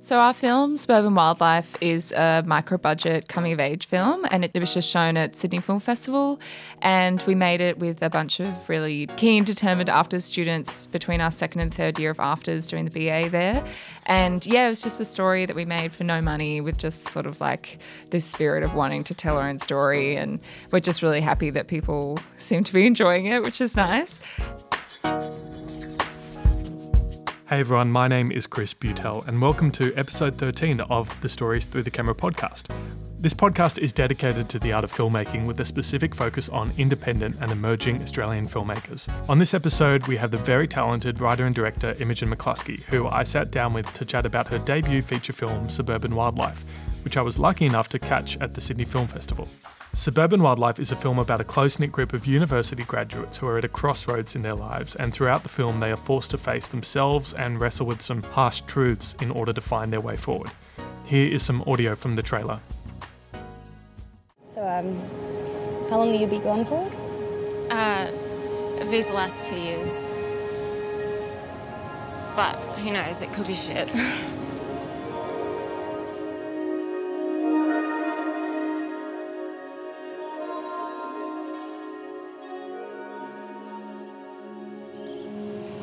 So, our film, Suburban Wildlife, is a micro budget coming of age film, and it, was just shown at Sydney Film Festival. And we made it with a bunch of really keen, determined AFTRS students between our second and third year of AFTRS doing the BA there. And yeah, it was just a story that we made for no money with just sort of like this spirit of wanting to tell our own story. And we're just really happy that people seem to be enjoying it, which is nice. Hey everyone, my name is Chris Butel, and welcome to episode 13 of the Stories Through the Camera podcast. This podcast is dedicated to the art of filmmaking with a specific focus on independent and emerging Australian filmmakers. On this episode, we have the very talented writer and director Imogen McCluskey, who I sat down with to chat about her debut feature film, Suburban Wildlife, which I was lucky enough to catch at the Sydney Film Festival. Suburban Wildlife is a film about a close knit group of university graduates who are at a crossroads in their lives, and throughout the film, they are forced to face themselves and wrestle with some harsh truths in order to find their way forward. Here is some audio from the trailer. So, um, how long will you be gone for? Uh, these last two years. But who knows, it could be shit.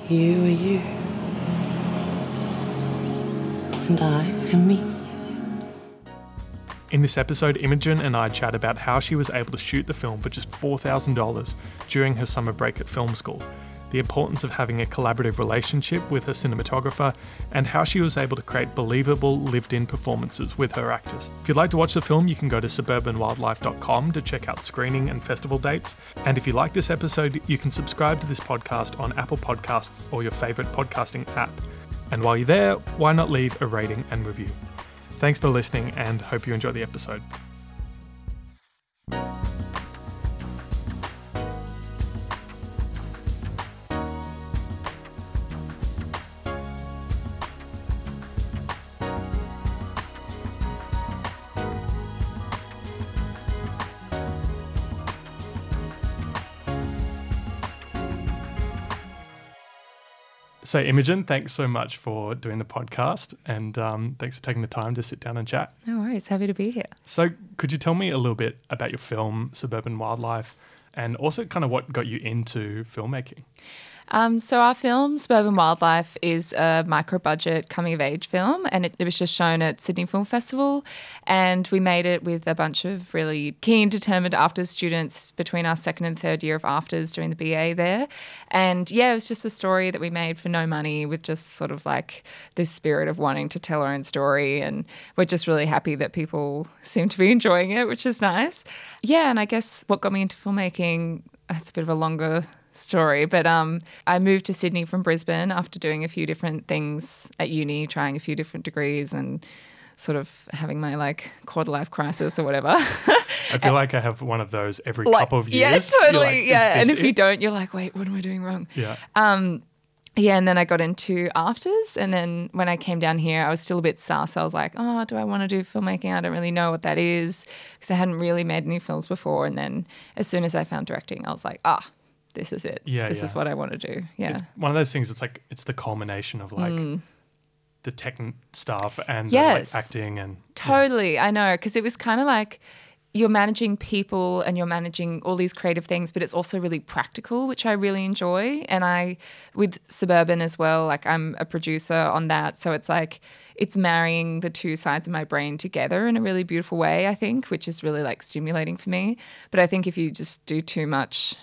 You are you. And I am me. In this episode, Imogen and I chat about how she was able to shoot the film for just $4,000 during her summer break at film school the importance of having a collaborative relationship with her cinematographer, and how she was able to create believable lived in performances with her actors. If you'd like to watch the film, you can go to suburbanwildlife.com to check out screening and festival dates. And if you like this episode, you can subscribe to this podcast on Apple Podcasts or your favourite podcasting app. And while you're there, why not leave a rating and review? Thanks for listening and hope you enjoy the episode. So, Imogen, thanks so much for doing the podcast and um, thanks for taking the time to sit down and chat. No worries. Happy to be here. So, could you tell me a little bit about your film, Suburban Wildlife, and also kind of what got you into filmmaking? Um, so our film Suburban Wildlife is a micro budget coming of age film, and it, it, was just shown at Sydney Film Festival. And we made it with a bunch of really keen, determined AFTRS students between our second and third year of AFTRS doing the BA there. And yeah, it was just a story that we made for no money, with just sort of like this spirit of wanting to tell our own story. And we're just really happy that people seem to be enjoying it, which is nice. Yeah, and I guess what got me into filmmaking. That's a bit of a longer story. But um, I moved to Sydney from Brisbane after doing a few different things at uni, trying a few different degrees and sort of having my like quarter life crisis or whatever. I feel like I have one of those every like, couple of years. Yeah, totally. Like, yeah. And if it? you don't, you're like, wait, what am I doing wrong? Yeah. Um, yeah, and then I got into AFTRS, And then when I came down here, I was still a bit sus. I was like, oh, do I want to do filmmaking? I don't really know what that is because I hadn't really made any films before. And then as soon as I found directing, I was like, ah, this is it. Yeah, this yeah. is what I want to do. Yeah, it's one of those things. It's like it's the culmination of like mm. the tech stuff and yes. the, like, acting and totally. Yeah. I know because it was kind of like you're managing people and you're managing all these creative things, but it's also really practical, which I really enjoy. And I, with Suburban as well, like I'm a producer on that. So it's like, it's marrying the two sides of my brain together in a really beautiful way, I think, which is really like stimulating for me. But I think if you just do too much,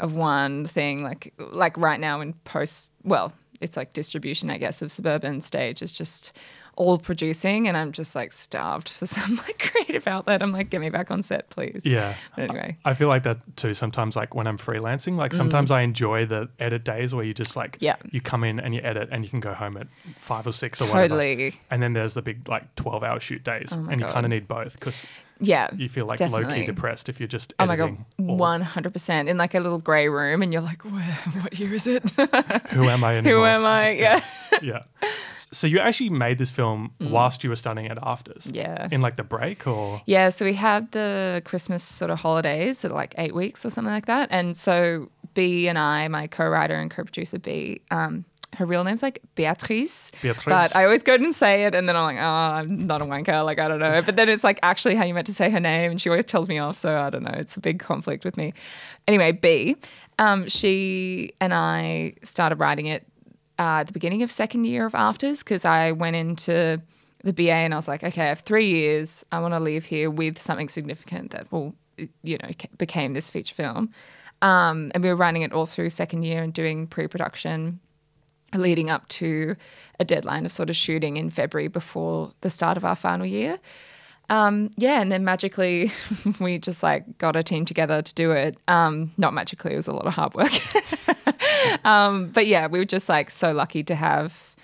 of one thing. Like like right now in post, well, it's like distribution, I guess, of suburban stage. It's just all producing and I'm just like starved for some like creative outlet. I'm like, get me back on set, please. Yeah. But anyway. I, I feel like that too sometimes like when I'm freelancing. Like sometimes mm. I enjoy the edit days where you just like yeah. you come in and you edit and you can go home at five or six or totally. whatever. And then there's the big like twelve hour shoot days. Oh and God. you kinda need both because yeah, you feel like low key depressed if you're just oh my god, one hundred percent in like a little grey room, and you're like, Where, what year is it? Who am I? Anymore? Who am I? Yeah, yeah. So you actually made this film mm. whilst you were studying at AFTRS. Yeah. In like the break or? Yeah. So we had the Christmas sort of holidays, so like eight weeks or something like that, and so B and I, my co-writer and co-producer B, um, her real name's like Beatrice. Beatrice. But I always go and say it, and then I'm like, oh, I'm not a wanker. Like, I don't know. But then it's like actually how you meant to say her name, and she always tells me off. So I don't know. It's a big conflict with me. Anyway, B, um, she and I started writing it uh, the beginning of second year of AFTRS because I went into the BA and I was like, okay, I have three years. I want to leave here with something significant that will, you know, became this feature film. Um, and we were running it all through second year and doing pre-production leading up to a deadline of sort of shooting in February before the start of our final year. Um, yeah, and then magically we just like got a team together to do it. Um, not magically, it was a lot of hard work. um, but yeah, we were just like so lucky to have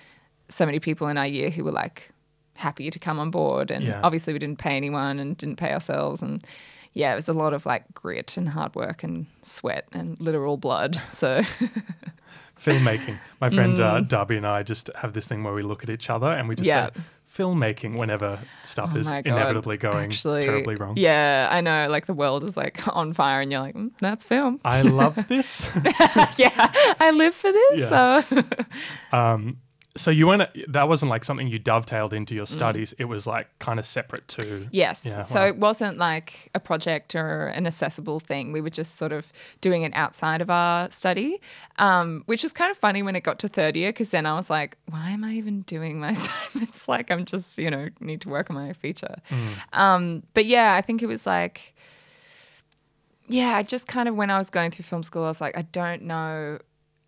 so many people in our year who were like happy to come on board. And Yeah. obviously we didn't pay anyone and didn't pay ourselves. And yeah, it was a lot of like grit and hard work and sweat and literal blood. So filmmaking. My friend uh, Darby and I just have this thing where we look at each other and we just Mm. Yeah. say filmmaking whenever stuff Oh is God. inevitably going Actually, terribly wrong. Yeah, I know. Like the world is like on fire, and you're like, mm, that's film. I love this. yeah, I live for this. Yeah. So so you weren't that wasn't like something you dovetailed into your studies. It was like kind of separate to yes, Yeah, so wow. it wasn't like a project or an accessible thing. We were just sort of doing it outside of our study, um, which was kind of funny when it got to third year because then I was like, why am I even doing my assignments? like I'm just you know need to work on my feature. Um, but yeah, I think it was like. yeah, I just kind of when I was going through film school, I was like, I don't know.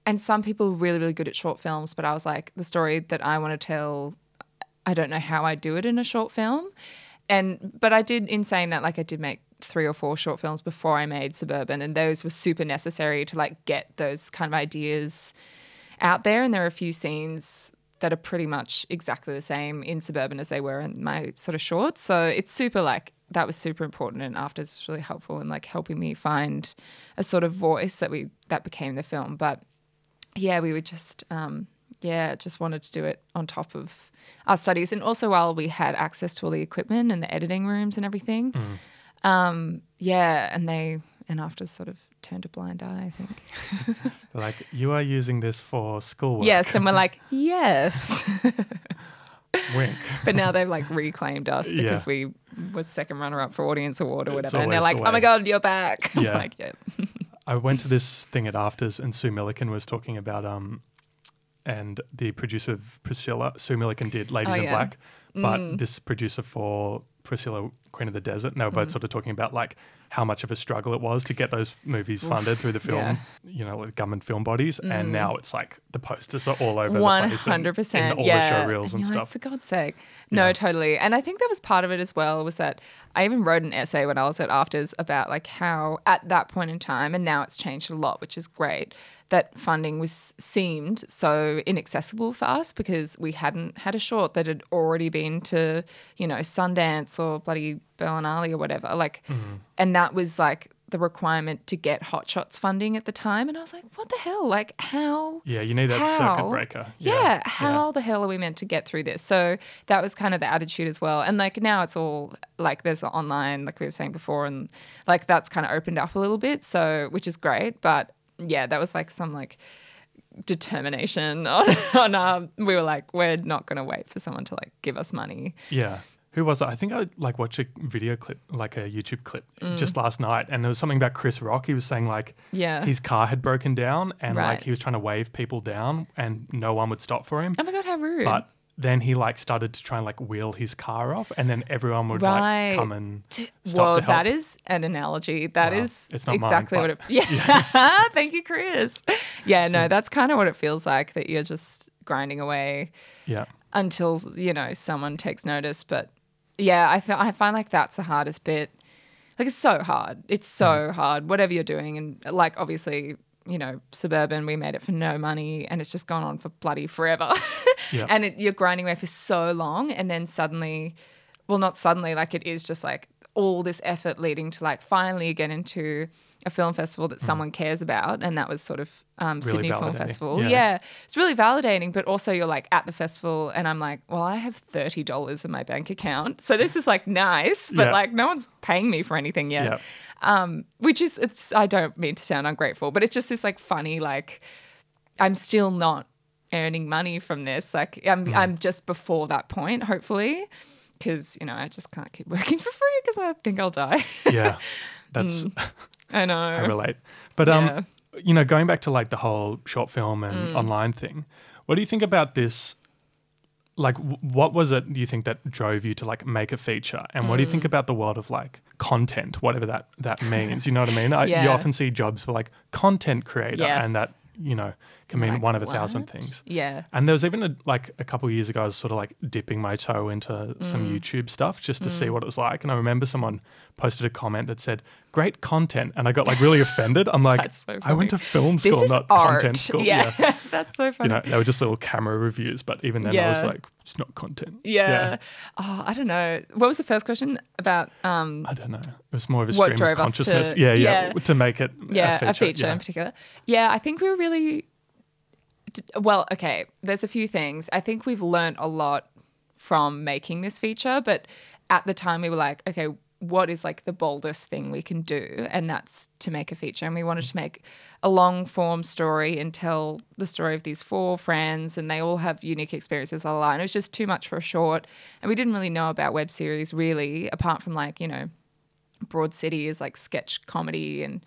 And some people really, really good at short films, but I was like, the story that I want to tell, I don't know how I do it in a short film. And but I did in saying that, like I did make three or four short films before I made Suburban, and those were super necessary to like get those kind of ideas out there. And there are a few scenes that are pretty much exactly the same in Suburban as they were in my sort of shorts. So it's super like that was super important and after it's really helpful in like helping me find a sort of voice that we that became the film. But yeah, we were just um yeah, just wanted to do it on top of our studies and also while we had access to all the equipment and the editing rooms and everything. Um yeah, and they and AFTRS sort of turned a blind eye, I think. like you are using this for schoolwork. Yes, and we're like, yes. Wink. but now they've like reclaimed us because Yeah. we was second runner up for audience award or whatever. And they're like, the oh my. God, you're back. I'm Yeah. like, yeah. I went to this thing at AFTRS, and Sue Milliken was talking about um, and the producer of Priscilla, Sue Milliken did Ladies Oh, in yeah. Black, but this producer for Priscilla, Queen of the Desert, and they were Mm. both sort of talking about like how much of a struggle it was to get those movies funded through the film, yeah. you know, like government film bodies, and mm. now it's like the posters are all over One the place, and hundred percent, in all yeah. the show reels and, you're like, stuff. for God's sake, no, Yeah. totally. And I think that was part of it as well. Was that I even wrote an essay when I was at AFTRS about like how at that point in time, and now it's changed a lot, which is great. That funding was seemed so inaccessible for us because we hadn't had a short that had already been to you know Sundance or bloody Berlinale or whatever. Like, Mm-hmm. and that was like the requirement to get Hot Shots funding at the time. And I was like, what the hell? Like, how? Yeah, you need that how? circuit breaker. Yeah, how the hell are we meant to get through this? So that was kind of the attitude as well. And like now it's all like there's online, like we were saying before, and like that's kind of opened up a little bit. So which is great. But yeah, that was like some like determination on, on um we were like, we're not gonna wait for someone to like give us money. Yeah. Who was it? I think I like watched a video clip, like a YouTube clip, Mm. just last night, and there was something about Chris Rock. He was saying like, Yeah. his car had broken down, and Right. like he was trying to wave people down, and no one would stop for him. Oh my god, how rude. But then he like started to try and like wheel his car off, and then everyone would Right. like come and stop well, to help. that is an analogy. That Wow. is It's not mine, exactly what it. but- Yeah, thank you, Chris. Yeah, no, that's kind of what it feels like. That you're just grinding away yeah. until you know someone takes notice. But yeah, I feel I find like that's the hardest bit. Like it's so hard. It's Mm. so hard. Whatever you're doing, and like obviously. You know, suburban. We made it for no money, and it's just gone on for bloody forever. Yeah. And it, you're grinding away for so long, and then suddenly, well, not suddenly, like it is just like all this effort leading to like finally get into a film festival that someone cares about, and that was sort of um, Mm. Really Sydney Film. Festival. Yeah. Yeah. it's really validating, but also you're like at the festival, and I'm like, well, I have thirty dollars in my bank account, so this is like nice, but Yeah. like no one's paying me for anything yet. Yeah. Um, which is it's I don't mean to sound ungrateful, but it's just this like funny like I'm still not earning money from this. Like I'm I'm just before that point, hopefully, because you know I just can't keep working for free because I think I'll die. Yeah, that's mm. I know. I relate. But um, you know, going back to like the whole short film and mm. online thing, what do you think about this? Like, w- what was it you think that drove you to like make a feature? And what do you think mm. about the world of like content, whatever that that means? You know what I mean? I, You often see jobs for like content creator, Yes. and that you know can mean Like, one of a thousand what? things. Yeah. And there was even a, like a couple of years ago, I was sort of like dipping my toe into some Mm. YouTube stuff just to see what it was like. And I remember someone posted a comment that said, "Great content," and I got like really offended. I'm like, That's so I went to film school, not art. content school. Yeah. That's so funny. You know, they were just little camera reviews, but even then, I was like, it's not content. yeah. Oh, I don't know. What was the first question about? Um, I don't know. It was more of a stream of consciousness. to- yeah, yeah, yeah. To make it yeah, a feature. yeah. in particular. Yeah, I think we were really well. Okay, there's a few things. I think we've learned a lot from making this feature, but at the time we were like, okay, what is like the boldest thing we can do? And that's to make a feature. And we wanted to make a long form story and tell the story of these four friends, and they all have unique experiences, la la. la. And it was just too much for a short. And we didn't really know about web series really, apart from like, you know, Broad City is like sketch comedy and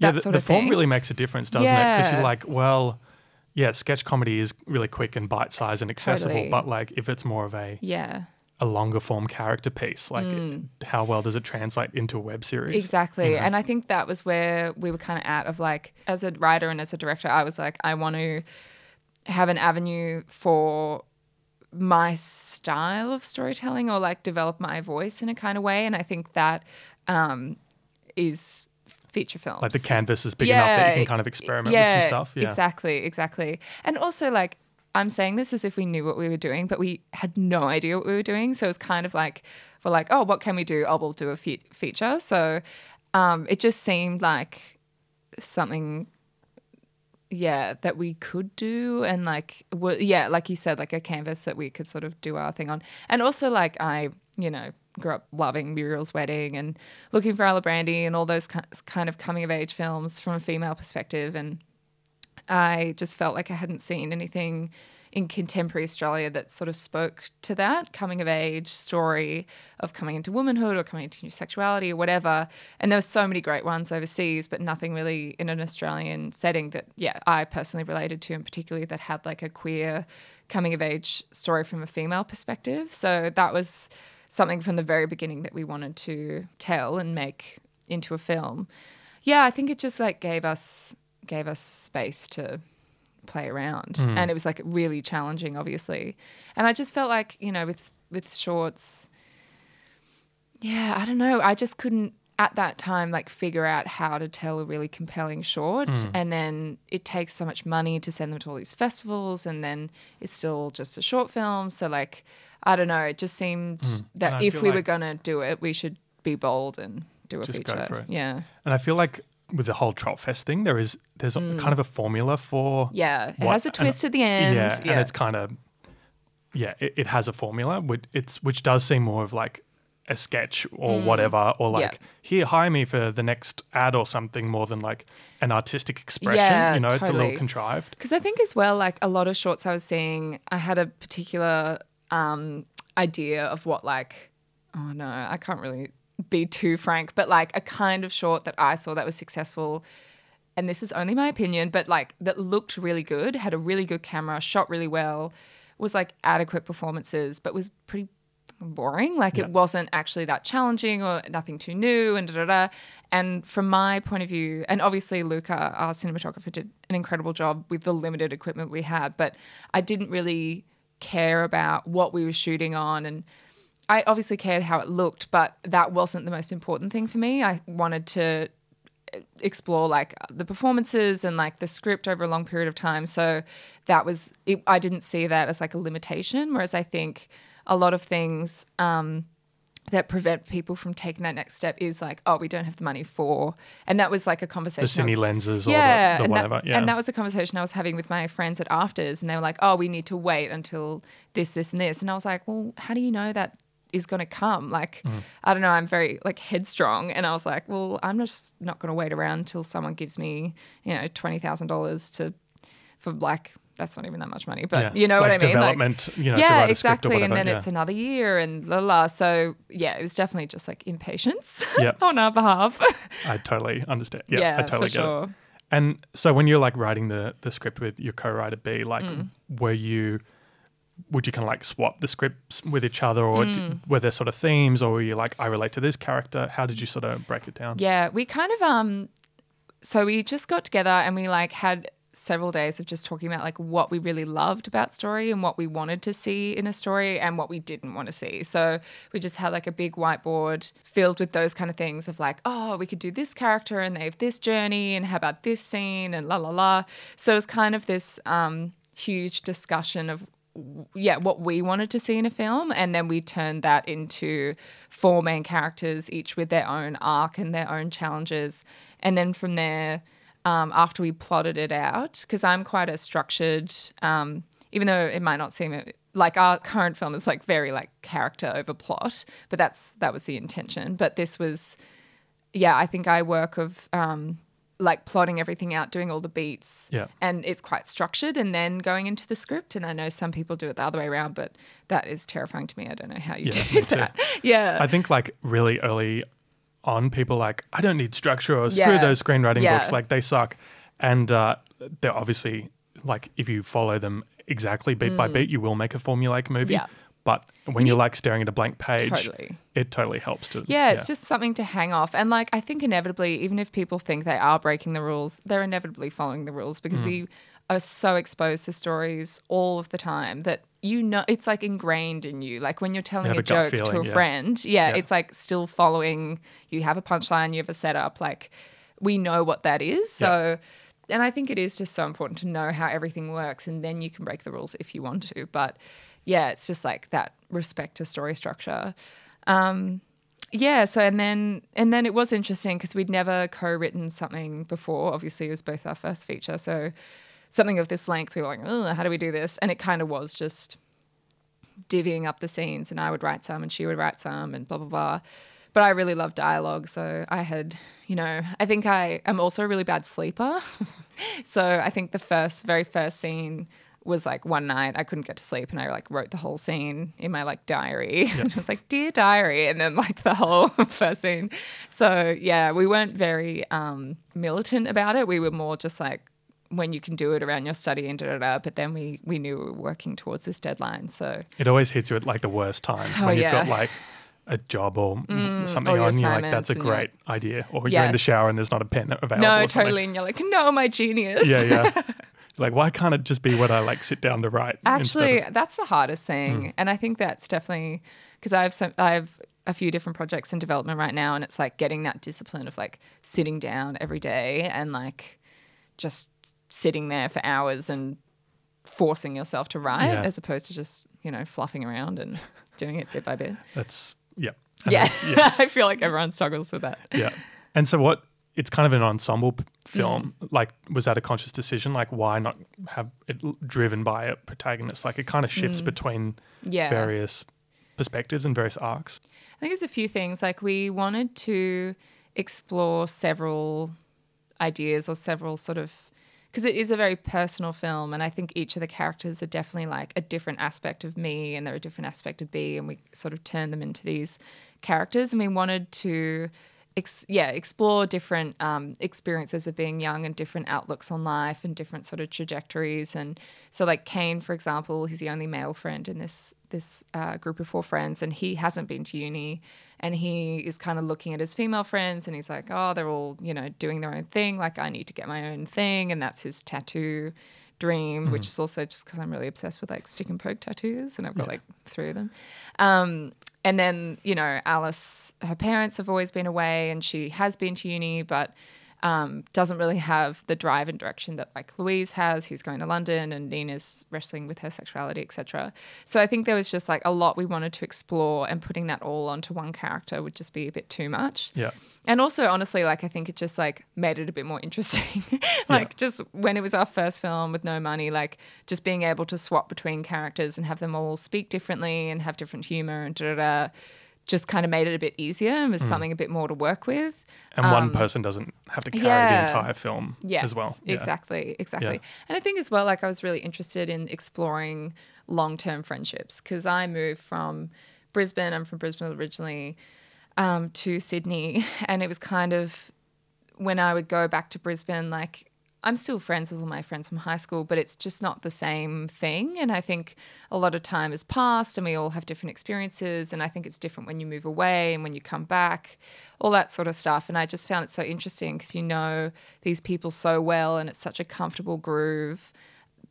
that yeah, the, sort the of form really makes a difference, doesn't it? Because you're like, well, yeah, sketch comedy is really quick and bite sized and accessible, Totally. but like if it's more of a yeah. a longer form character piece, like how well does it translate into a web series? Mm. Exactly. And I think that was where we were kind of out of like as a writer and as a director, I was like, I want to have an avenue for my style of storytelling or like develop my voice in a kind of way. And I think that um, is feature films. Like the canvas is big enough that you can kind of experiment with some stuff. Yeah. Exactly, exactly. And also like I'm saying this as if we knew what we were doing, but we had no idea what we were doing. So it was kind of like we're like, oh, what can we do? Oh, we'll do a fe- feature. So um, it just seemed like something yeah that we could do and like yeah like you said like a canvas that we could sort of do our thing on and also like i you know grew up loving muriel's wedding and looking for Alibrandi and all those kind of coming of age films from a female perspective. And i just felt like i hadn't seen anything in contemporary australia that sort of spoke to that coming of age story of coming into womanhood or coming into new sexuality or whatever. And there were so many great ones overseas but nothing really in an australian setting that yeah i personally related to and particularly that had like a queer coming of age story from a female perspective. So that was something from the very beginning that we wanted to tell and make into a film. Yeah i think it just like gave us gave us space to play around. Hmm. And it was like really challenging obviously. And i just felt like you know with with shorts yeah i don't know. I just couldn't at that time like figure out how to tell a really compelling short. And then it takes so much money to send them to all these festivals and then it's still just a short film. So like i don't know. It just seemed And that if we were going to do it we should be bold and do a Just go feature. yeah. And I feel like with the whole Tropfest thing, there is there's a, kind of a formula for Mm. yeah. It what- has a and- twist at the end. Yeah, and it's kind of yeah, it, it has a formula which it's which does seem more of like a sketch or whatever, or like Mm. Here hire me for the next ad or something, more than like an artistic expression. Yeah, you know, it's a little contrived. Because I think as well, like a lot of shorts I was seeing, I had a particular um, idea of what like, oh no, I can't really be too frank, but like a kind of short that I saw that was successful. And this is only my opinion, but like that looked really good, had a really good camera, shot really well, was like adequate performances, but was pretty boring. Like it wasn't actually that challenging or nothing too new and da da da. And from my point of view, and obviously Luca, our cinematographer, did an incredible job with the limited equipment we had, but I didn't really care about what we were shooting on and I obviously cared how it looked, but that wasn't the most important thing for me. I wanted to eh, explore like the performances and like the script over a long period of time. So that was it, I didn't see that as like a limitation. Whereas I think a lot of things um, that prevent people from taking that next step is like, oh, we don't have the money for, and that was like a conversation. The cine was- lenses or yeah, the, the and whatever. That, yeah. And that was a conversation I was having with my friends at AFTRS, and they were like, "Oh, we need to wait until this, this, and this." And I was like, "Well, how do you know that is going to come?" Like, Mm. I don't know. I'm very like headstrong, and I was like, "Well, I'm just not going to wait around until someone gives me, you know, twenty thousand dollars to for like that's not even that much money, but Yeah. you know what I Like mean? development, you know, to yeah, write a script or exactly. and then yeah. it's another year and la la. So yeah, it was definitely just like impatience Yeah. on our behalf. I totally understand. Yeah, Yeah, I totally get it. And so when you're like writing the the script with your co-writer B, like Mm. were you would you kind of like swap the scripts with each other or d- Mm. were there sort of themes or were you like I relate to this character? How did you sort of break it down? Yeah, we kind of um so we just got together and we like had several days of just talking about like what we really loved about story and what we wanted to see in a story and what we didn't want to see. So we just had like a big whiteboard filled with those kind of things of like, oh, we could do this character and they have this journey and how about this scene and la la la. So it was kind of this um huge discussion of yeah, what we wanted to see in a film, and then we turned that into four main characters, each with their own arc and their own challenges. And then from there, um, after we plotted it out, because I'm quite a structured, um, even though it might not seem like our current film is like very like character over plot, but that's that was the intention. But this was, yeah, I think I work of um, like plotting everything out, doing all the beats, Yeah. and it's quite structured, and then going into the script. And I know some people do it the other way around, but that is terrifying to me. I don't know how you Yeah, do too. that. Yeah, I think like really early on, people like I don't need structure or screw Yeah. those screenwriting Yeah. books, like they suck. And uh, they're obviously like if you follow them exactly beat by beat, you will make a formulaic movie. Mm. Yeah. But when you're like staring at a blank page, Totally. it totally helps to. Yeah, it's just something to hang off. And like I think inevitably, even if people think they are breaking the rules, they're inevitably following the rules Mm. because we are so exposed to stories all of the time that you know it's like ingrained in you. Like when you're telling have a a joke to a yeah. friend, yeah, Yeah. it's like still following. You have a punchline, you have a setup. Like we know what that is. So. And I think it is just so important to know how everything works, and then you can break the rules if you want to. But yeah, it's just like that respect to story structure um, yeah so and then and then it was interesting because we'd never co-written something before obviously it was both our first feature so something of this length we were like oh how do we do this and it kind of was just divvying up the scenes and i would write some and she would write some and blah blah blah but i really love dialogue so i had you know i think i am also a really bad sleeper so i think the first very first scene was like one night I couldn't get to sleep and I like wrote the whole scene in my like diary. and I was like, Dear diary, and then like the whole first scene. So yeah, we weren't very um militant about it. We were more just like when you can do it around your study and da da da. But then we we knew we were working towards this deadline. So It always hits you at like the worst times Oh, when you've got. Mm, like a job or something or on. You're like, that's a great idea. Or you're in the shower and there's not a pen available. no, totally. And you're like, no, my genius. Yeah, yeah. like, why can't it just be what I like sit down to write? Actually, of- that's the hardest thing, and I think that's definitely because I have some, I have a few different projects in development right now, and it's like getting that discipline of like sitting down every day and like just sitting there for hours and forcing yourself to write, Yeah. as opposed to just you know fluffing around and doing it bit by bit. that's, yeah. And Yeah, I- yes. I feel like everyone struggles with that. yeah. And so what? It's kind of an ensemble p- film. Mm. Like, was that a conscious decision? Like, why not have it driven by a protagonist? Like, it kind of shifts between Mm. Yeah. various perspectives and various arcs. I think there's a few things. Like we wanted to explore several ideas or several sort of because it is a very personal film, and I think each of the characters are definitely like a different aspect of me, and they're a different aspect of B, and we sort of turn them into these characters, and we wanted to. Ex- yeah, explore different um, experiences of being young and different outlooks on life and different sort of trajectories. And so, like Kane, for example, he's the only male friend in this this uh, group of four friends, and he hasn't been to uni, and he is kind of looking at his female friends, and he's like, oh, they're all you know doing their own thing. Like I need to get my own thing, and that's his tattoo dream, which is also just because I'm really obsessed with like stick and poke tattoos, and I've got like three of them. Um, and then you know Alice, her parents have always been away, and she has been to uni, but um, doesn't really have the drive and direction that like Louise has, who's going to London, and Nina's wrestling with her sexuality, etc. So I think there was just like a lot we wanted to explore, and putting that all onto one character would just be a bit too much. Yeah. And also, honestly, like I think it just like made it a bit more interesting. like just when it was our first film with no money, like just being able to swap between characters and have them all speak differently and have different humor and da da da, just kind of made it a bit easier and was something a bit more to work with. And one person doesn't have to carry Um, yeah. the entire film Yes, as well. Yeah. exactly, exactly. Yeah. And I think as well, like I was really interested in exploring long-term friendships because I moved from Brisbane. I'm from Brisbane originally um, to Sydney, and it was kind of when I would go back to Brisbane, like I'm still friends with all my friends from high school, but it's just not the same thing. And I think a lot of time has passed and we all have different experiences. And I think it's different when you move away and when you come back, all that sort of stuff. And I just found it so interesting because you know these people so well and it's such a comfortable groove.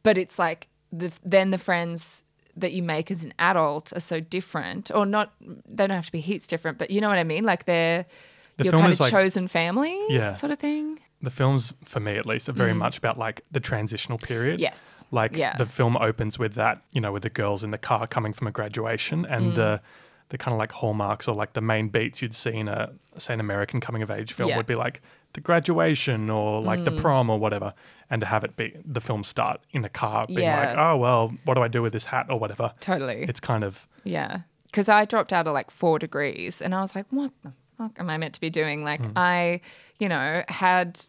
But it's like the, then the friends that you make as an adult are so different, or not, they don't have to be heaps different, but you know what I mean? Like they're The your kind of like- chosen family Yeah. sort of thing. The films, for me at least, are very much about like the transitional period. Mm. Yes. Like Yeah. the film opens with that, you know, with the girls in the car coming from a graduation and Mm. the the kind of like hallmarks or like the main beats you'd see in a say an American coming of age film Yeah. Mm. would be like the graduation or like the prom or whatever. And to have it be the film start in a car being like, Oh well, what do I do with this hat or whatever? Totally. It's kind of Yeah. Because I dropped out of like four degrees and I was like, what the fuck am I meant to be doing? Like, I, you know, had,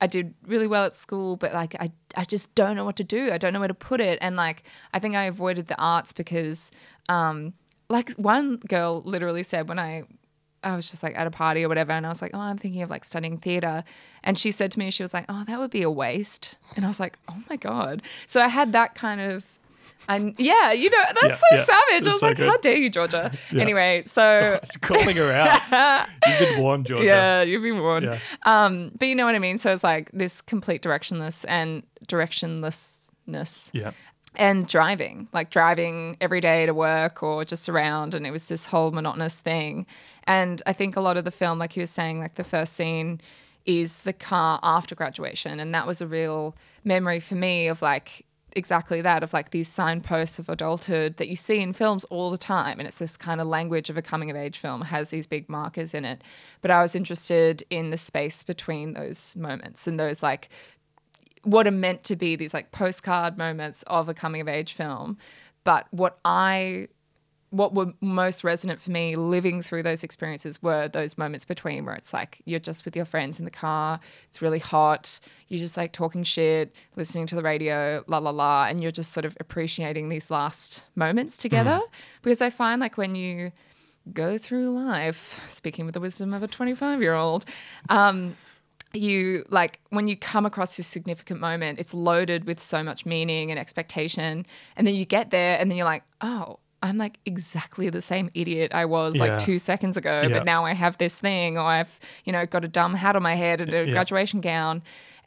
I did really well at school, but like, I, I just don't know what to do. I don't know where to put it. And like, I think I avoided the arts because, um, like, one girl literally said when I, I was just like at a party or whatever, and I was like, "Oh, I'm thinking of like studying theater," and she said to me, she was like, "Oh, that would be a waste," and I was like, "Oh my god!" So I had that kind of, and yeah, you know, that's Yeah, so yeah. savage. I was so like, good. "How dare you, Georgia?" Anyway, so calling her out. You've been warned, Georgia. yeah, you've been warned. Yeah. Um, but you know what I mean. So it's like this complete directionless and directionlessness Yeah. and driving, like driving every day to work or just around. And it was this whole monotonous thing. And I think a lot of the film, like you were saying, like the first scene is the car after graduation. And that was a real memory for me of like, exactly that of like these signposts of adulthood that you see in films all the time and it's this kind of language of a coming of age film has these big markers in it. But i was interested in the space between those moments and those like what are meant to be these like postcard moments of a coming of age film. But what i what were most resonant for me living through those experiences were those moments between where it's like you're just with your friends in the car it's really hot you're just like talking shit listening to the radio la la la and you're just sort of appreciating these last moments together because i find like when you go through life speaking with the wisdom of a 25 year old um, you like when you come across this significant moment, it's loaded with so much meaning and expectation. And then you get there and then you're like, oh, I'm like exactly the same idiot I was Yeah. like two seconds ago, Yeah. but now I have this thing, or I've, you know, got a dumb hat on my head and a Yeah. graduation gown.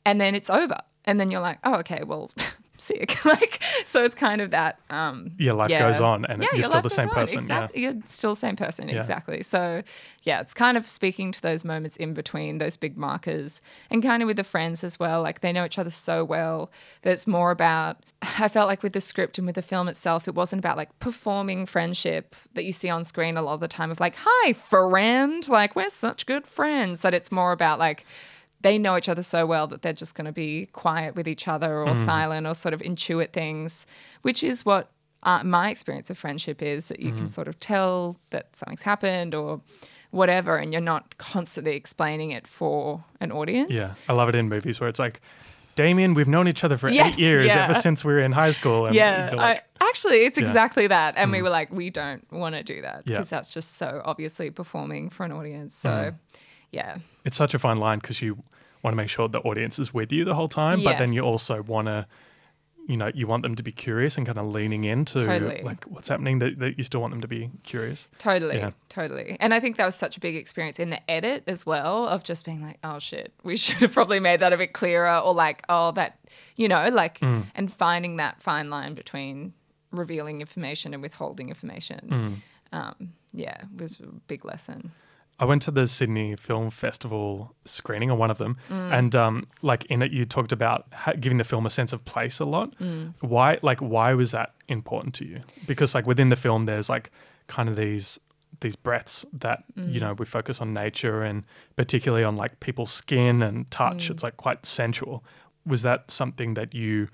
And then it's over. And then you're like, oh, okay, well, sick. like, so it's kind of that. Um, Yeah, life goes on and you're still the same on, person, yeah. You're still the same person. Yeah. Exactly. So, yeah, it's kind of speaking to those moments in between those big markers and kind of with the friends as well. Like they know each other so well that it's more about, I felt like with the script and with the film itself, it wasn't about like performing friendship that you see on screen a lot of the time of like, hi, friend, like we're such good friends. That it's more about like, they know each other so well that they're just going to be quiet with each other or silent or sort of intuit things, which is what uh, my experience of friendship is that you can sort of tell that something's happened or whatever, and you're not constantly explaining it for an audience. Yeah, I love it in movies where it's like, Damien, we've known each other for Yes, eight years, yeah. ever since we were in high school. And Yeah, like, I, actually, it's Yeah. Mm. exactly that. And we were like, we don't want to do that Yeah. because that's just so obviously performing for an audience. So, Mm. Yeah. it's such a fine line because you want to make sure the audience is with you the whole time, but then you also want to, you know, you want them to be curious and kind of leaning into Totally. like what's happening. That, that you still want them to be curious. Totally, Yeah. totally. And I think that was such a big experience in the edit as well of just being like, oh shit, we should have probably made that a bit clearer or like, oh, that, you know, like, Mm. and finding that fine line between revealing information and withholding information. Mm. Um, yeah, was a big lesson. I went to the Sydney Film Festival screening of one of them, Mm. and um, like in it, you talked about ha- giving the film a sense of place a lot. Mm. Why, like, why was that important to you? Because like within the film, there's like kind of these these breaths that Mm. you know we focus on nature and particularly on like people's skin and touch. Mm. It's like quite sensual. Was that something that you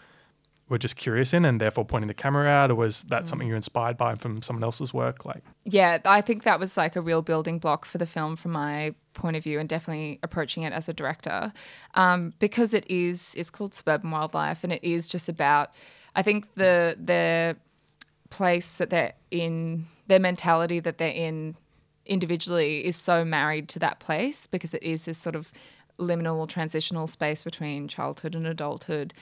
were just curious in and therefore pointing the camera out, or was Mm. that something you're inspired by from someone else's work? Like, yeah, I think that was like a real building block for the film from my point of view, and definitely approaching it as a director, um, because it is it's called Suburban Wildlife, and it is just about, I think the the place that they're in, their mentality that they're in individually is so married to that place because it is this sort of liminal transitional space between childhood and adulthood.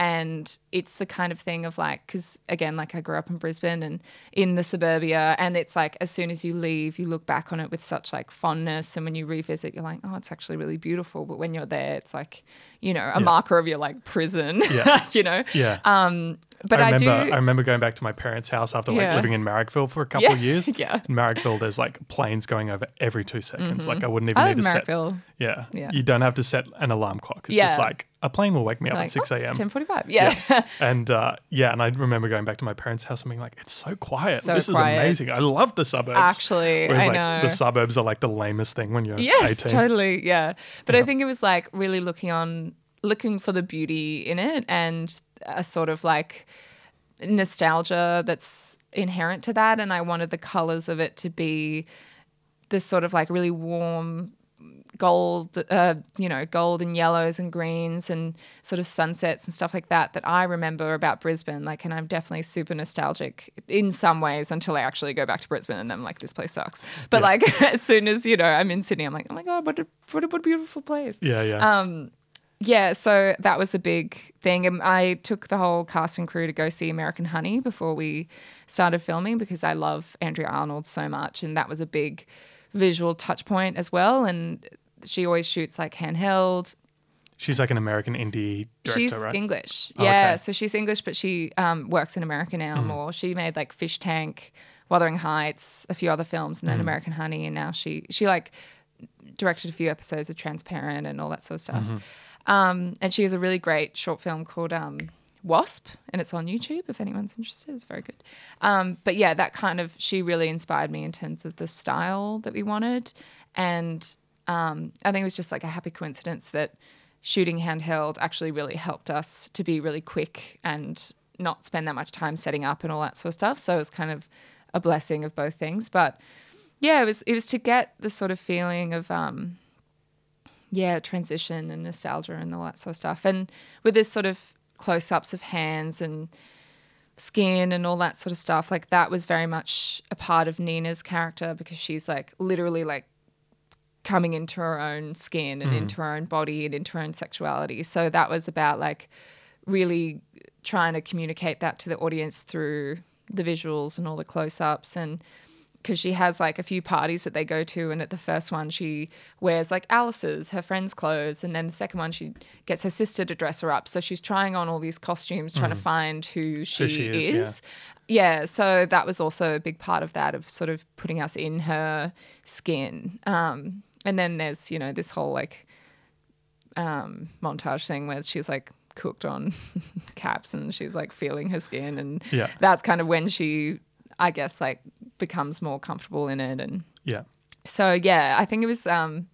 And it's the kind of thing of like, because again, like I grew up in Brisbane and in the suburbia, and it's like as soon as you leave, you look back on it with such like fondness. And when you revisit, you're like, oh, it's actually really beautiful. But when you're there, it's like, you know, a marker of your like prison, Yeah. you know? yeah. Um, but I I, remember, do. I remember going back to my parents' house after like Yeah. living in Marrickville for a couple Yeah, of years. yeah. In Marrickville, there's like planes going over every two seconds. Like I wouldn't even Mm-hmm. I need in to set. Marrickville. Yeah. Yeah. You don't have to set an alarm clock. It's Yeah. just like a plane will wake me up Like, at 6 a.m. it's 10:45. Yeah. And uh, yeah, and I remember going back to my parents' house and being like, "It's so quiet. So this quiet. is amazing. I love the suburbs." Actually, Whereas I like know. the suburbs are like the lamest thing when you're Yes, 18. totally. Yeah. But I think it was like really looking on, looking for the beauty in it and a sort of like nostalgia that's inherent to that. And I wanted the colors of it to be this sort of like really warm gold, uh, you know, gold and yellows and greens and sort of sunsets and stuff like that that I remember about Brisbane. Like, and I'm definitely super nostalgic in some ways until I actually go back to Brisbane and I'm like, this place sucks. But like, as soon as you know I'm in Sydney, I'm like, oh my god, what a what a, what a beautiful place. Yeah, yeah. Um, yeah, so that was a big thing. And I took the whole cast and crew to go see American Honey before we started filming because I love Andrea Arnold so much. And that was a big visual touch point as well. And she always shoots like handheld. She's like an American indie director, she's right? English. Oh, yeah, okay. so she's English, but she um, works in America now more. She made like Fish Tank, Wuthering Heights, a few other films, and then American Honey. And now she, she like directed a few episodes of Transparent and all that sort of stuff. Um, and she has a really great short film called um, Wasp, and it's on YouTube if anyone's interested. It's very good. Um, but yeah, that kind of she really inspired me in terms of the style that we wanted, and um, I think it was just like a happy coincidence that shooting handheld actually really helped us to be really quick and not spend that much time setting up and all that sort of stuff. So it was kind of a blessing of both things, but yeah, it was it was to get the sort of feeling of um, yeah, transition and nostalgia and all that sort of stuff. And with this sort of close ups of hands and skin and all that sort of stuff, like that was very much a part of Nina's character because she's like literally like coming into her own skin and into her own body and into her own sexuality. So that was about like really trying to communicate that to the audience through the visuals and all the close ups and because she has like a few parties that they go to and at the first one she wears like alice's her friend's clothes and then the second one she gets her sister to dress her up. So she's trying on all these costumes trying to find who she, she is, is, yeah. so that was also a big part of that of sort of putting us in her skin. Um, and then there's you know this whole like um, montage thing where she's like cooked on caps and she's like feeling her skin and Yeah. that's kind of when she i guess like becomes more comfortable in it and yeah. so yeah i think it was um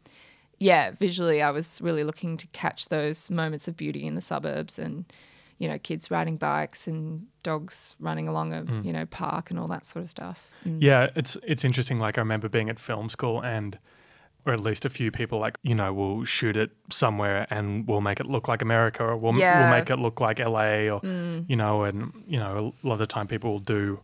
yeah visually i was really looking to catch those moments of beauty in the suburbs and you know kids riding bikes and dogs running along a Mm. you know park and all that sort of stuff Mm. Yeah, it's it's interesting. Like I remember being at film school and or at least a few people like, you know, we'll shoot it somewhere and we'll make it look like America or we'll, Yeah. Mm. we'll make it look like LA or you know, and you know, a lot of the time people will do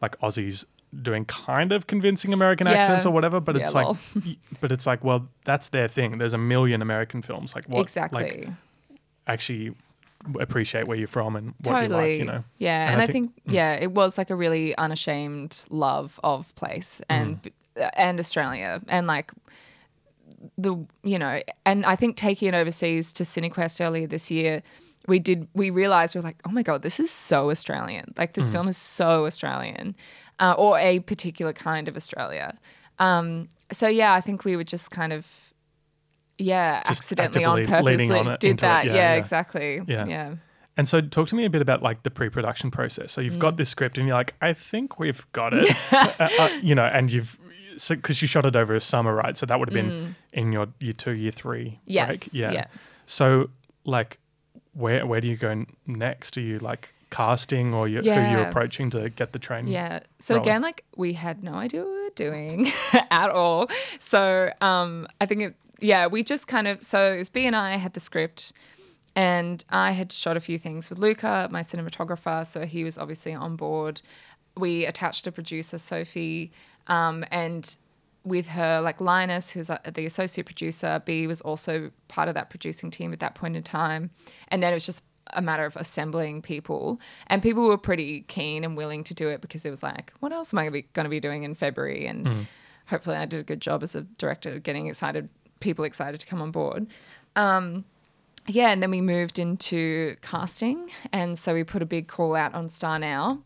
like Aussies doing kind of convincing American Yeah. accents or whatever, but Yeah, it's lol. like but it's like, well, that's their thing. There's a million American films. Like what exactly like actually appreciate where you're from and what totally you like, you know. yeah And and, I think- think, yeah it was like a really unashamed love of place and Mm. and australia and like the you know and i think taking it overseas to cinequest earlier this year we did we realized we are like oh my god this is so australian like Mm. this film is so australian uh, or a particular kind of australia um, so yeah i think we were just kind of yeah Just accidentally on purpose on did into it. that Yeah, yeah, yeah. exactly Yeah. yeah And so, talk to me a bit about like the pre-production process. So you've Mm. got this script, and you're like, I think we've got it, Uh, uh, you know, and you've so because you shot it over a summer, right? So that would have been in your year two, year three, Mm. Yes, break. yeah. yeah. So like, where where do you go next? Are you like casting or you, who you're Yeah. approaching to get the train? Yeah. So rolling? again, like we had no idea what we were doing at all. So um, I think it, yeah, we just kind of so it was B and I had the script, and I had shot a few things with Luca, my cinematographer. So he was obviously on board. We attached a producer, Sophie, um, and with her, like Linus, who's uh, the associate producer, B was also part of that producing team at that point in time. And then it was just a matter of assembling people. And people were pretty keen and willing to do it because it was like, what else am I going to be doing in February? And hopefully I did a good job as a director getting excited, people excited to come on board. Um, yeah, and then we moved into casting. And so we put a big call out on StarNow,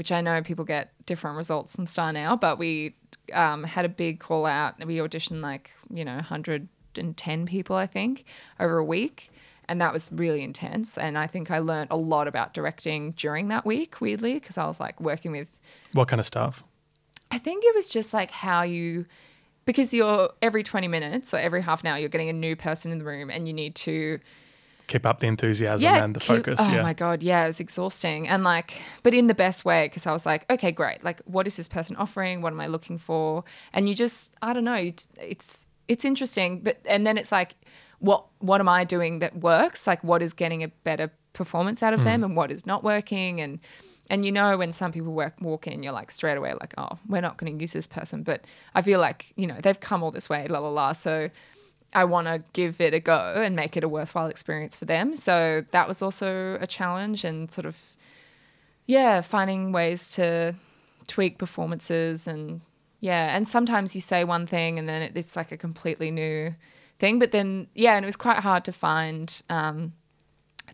which I know people get different results from StarNow, but we um, had a big call out. We auditioned like, you know, 110 people, I think, over a week. And that was really intense. And I think I learned a lot about directing during that week, weirdly, because I was like working with What kind of stuff? I think it was just like how you, because you're every 20 minutes or every half an hour, you're getting a new person in the room and you need to, Keep up the enthusiasm and the keep- focus. Oh yeah. my God. Yeah. It was exhausting. And like, but in the best way, because I was like, okay, great. Like, what is this person offering? What am I looking for? And you just, I don't know. It's, it's, interesting. But, and then it's like, what, what am I doing that works? Like, what is getting a better performance out of Hmm. them and what is not working? And, and you know when some people work, walk in, you're like straight away like, oh, we're not going to use this person. But I feel like you know they've come all this way, la la la. So I want to give it a go and make it a worthwhile experience for them. So that was also a challenge and sort of yeah, finding ways to tweak performances and yeah, and sometimes you say one thing and then it, it's like a completely new thing. But then yeah, and it was quite hard to find um,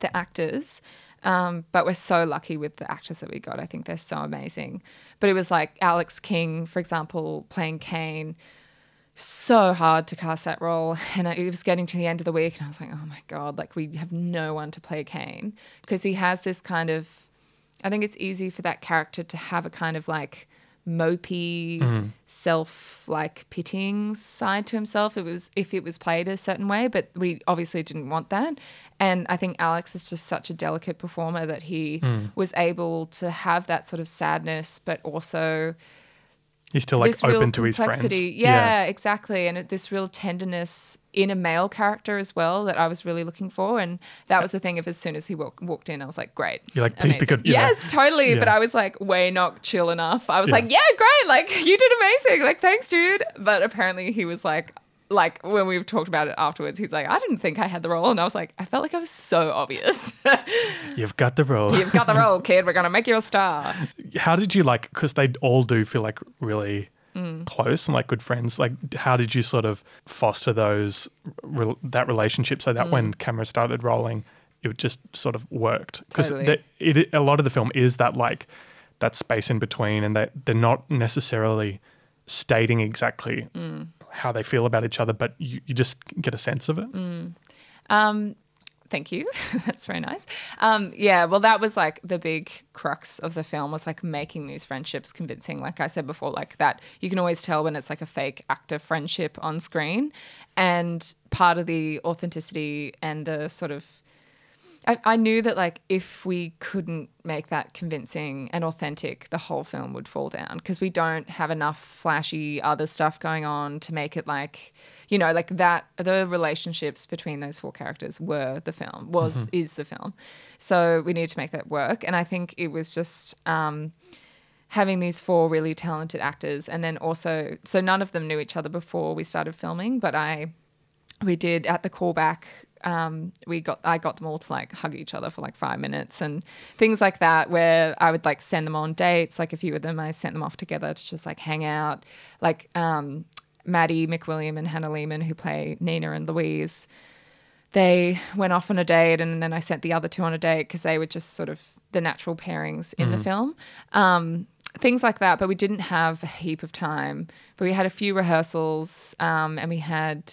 the actors. Um, but we're so lucky with the actors that we got. I think they're so amazing. But it was like Alex King, for example, playing Kane. So hard to cast that role. And it was getting to the end of the week, and I was like, oh my God, like we have no one to play Kane. Because he has this kind of, I think it's easy for that character to have a kind of like mopey, mm-hmm. self like pitying side to himself. It was if it was played a certain way, but we obviously didn't want that. And I think Alex is just such a delicate performer that he mm. was able to have that sort of sadness, but also He's still like this open to his friends. complexity. Yeah, exactly. And this real tenderness in a male character as well that I was really looking for. And that was the thing of as soon as he walk, walked in, I was like, great. You're like, please be good, know? Yes, totally. But I was like, way not chill enough. I was Yeah. like, yeah, great. Like, you did amazing. Like, thanks, dude. But apparently he was like, like when we've talked about it afterwards, he's like, I didn't think I had the role. And I was like, I felt like I was so obvious. You've got the role. You've got the role, kid. We're going to make you a star. How did you like? Because they all do feel like really Mm. close and like good friends. Like, how did you sort of foster those re- that relationship so that Mm. when camera started rolling, it just sort of worked? Because Totally. a lot of the film is that like that space in between, and they they're not necessarily stating exactly Mm. How they feel about each other, but you, you just get a sense of it. Mm. Thank you. That's very nice. Um, yeah, well, that was like the big crux of the film was like making these friendships convincing. Like I said before, like that you can always tell when it's like a fake actor friendship on screen. And part of the authenticity and the sort of I, I knew that like if we couldn't make that convincing and authentic, the whole film would fall down because we don't have enough flashy other stuff going on to make it like, you know, like that. The relationships between those four characters were the film, was is the film. So we needed to make that work, and I think it was just. Um, having these four really talented actors and then also so none of them knew each other before we started filming but i we did at the callback um, we got i got them all to like hug each other for like five minutes and things like that where i would like send them on dates like a few of them i sent them off together to just like hang out like um, maddie mcwilliam and hannah lehman who play nina and louise they went off on a date and then I sent the other two on a date because they were just sort of the natural pairings in the film. Um, things like that, but we didn't have a heap of time. But we had a few rehearsals um, and we had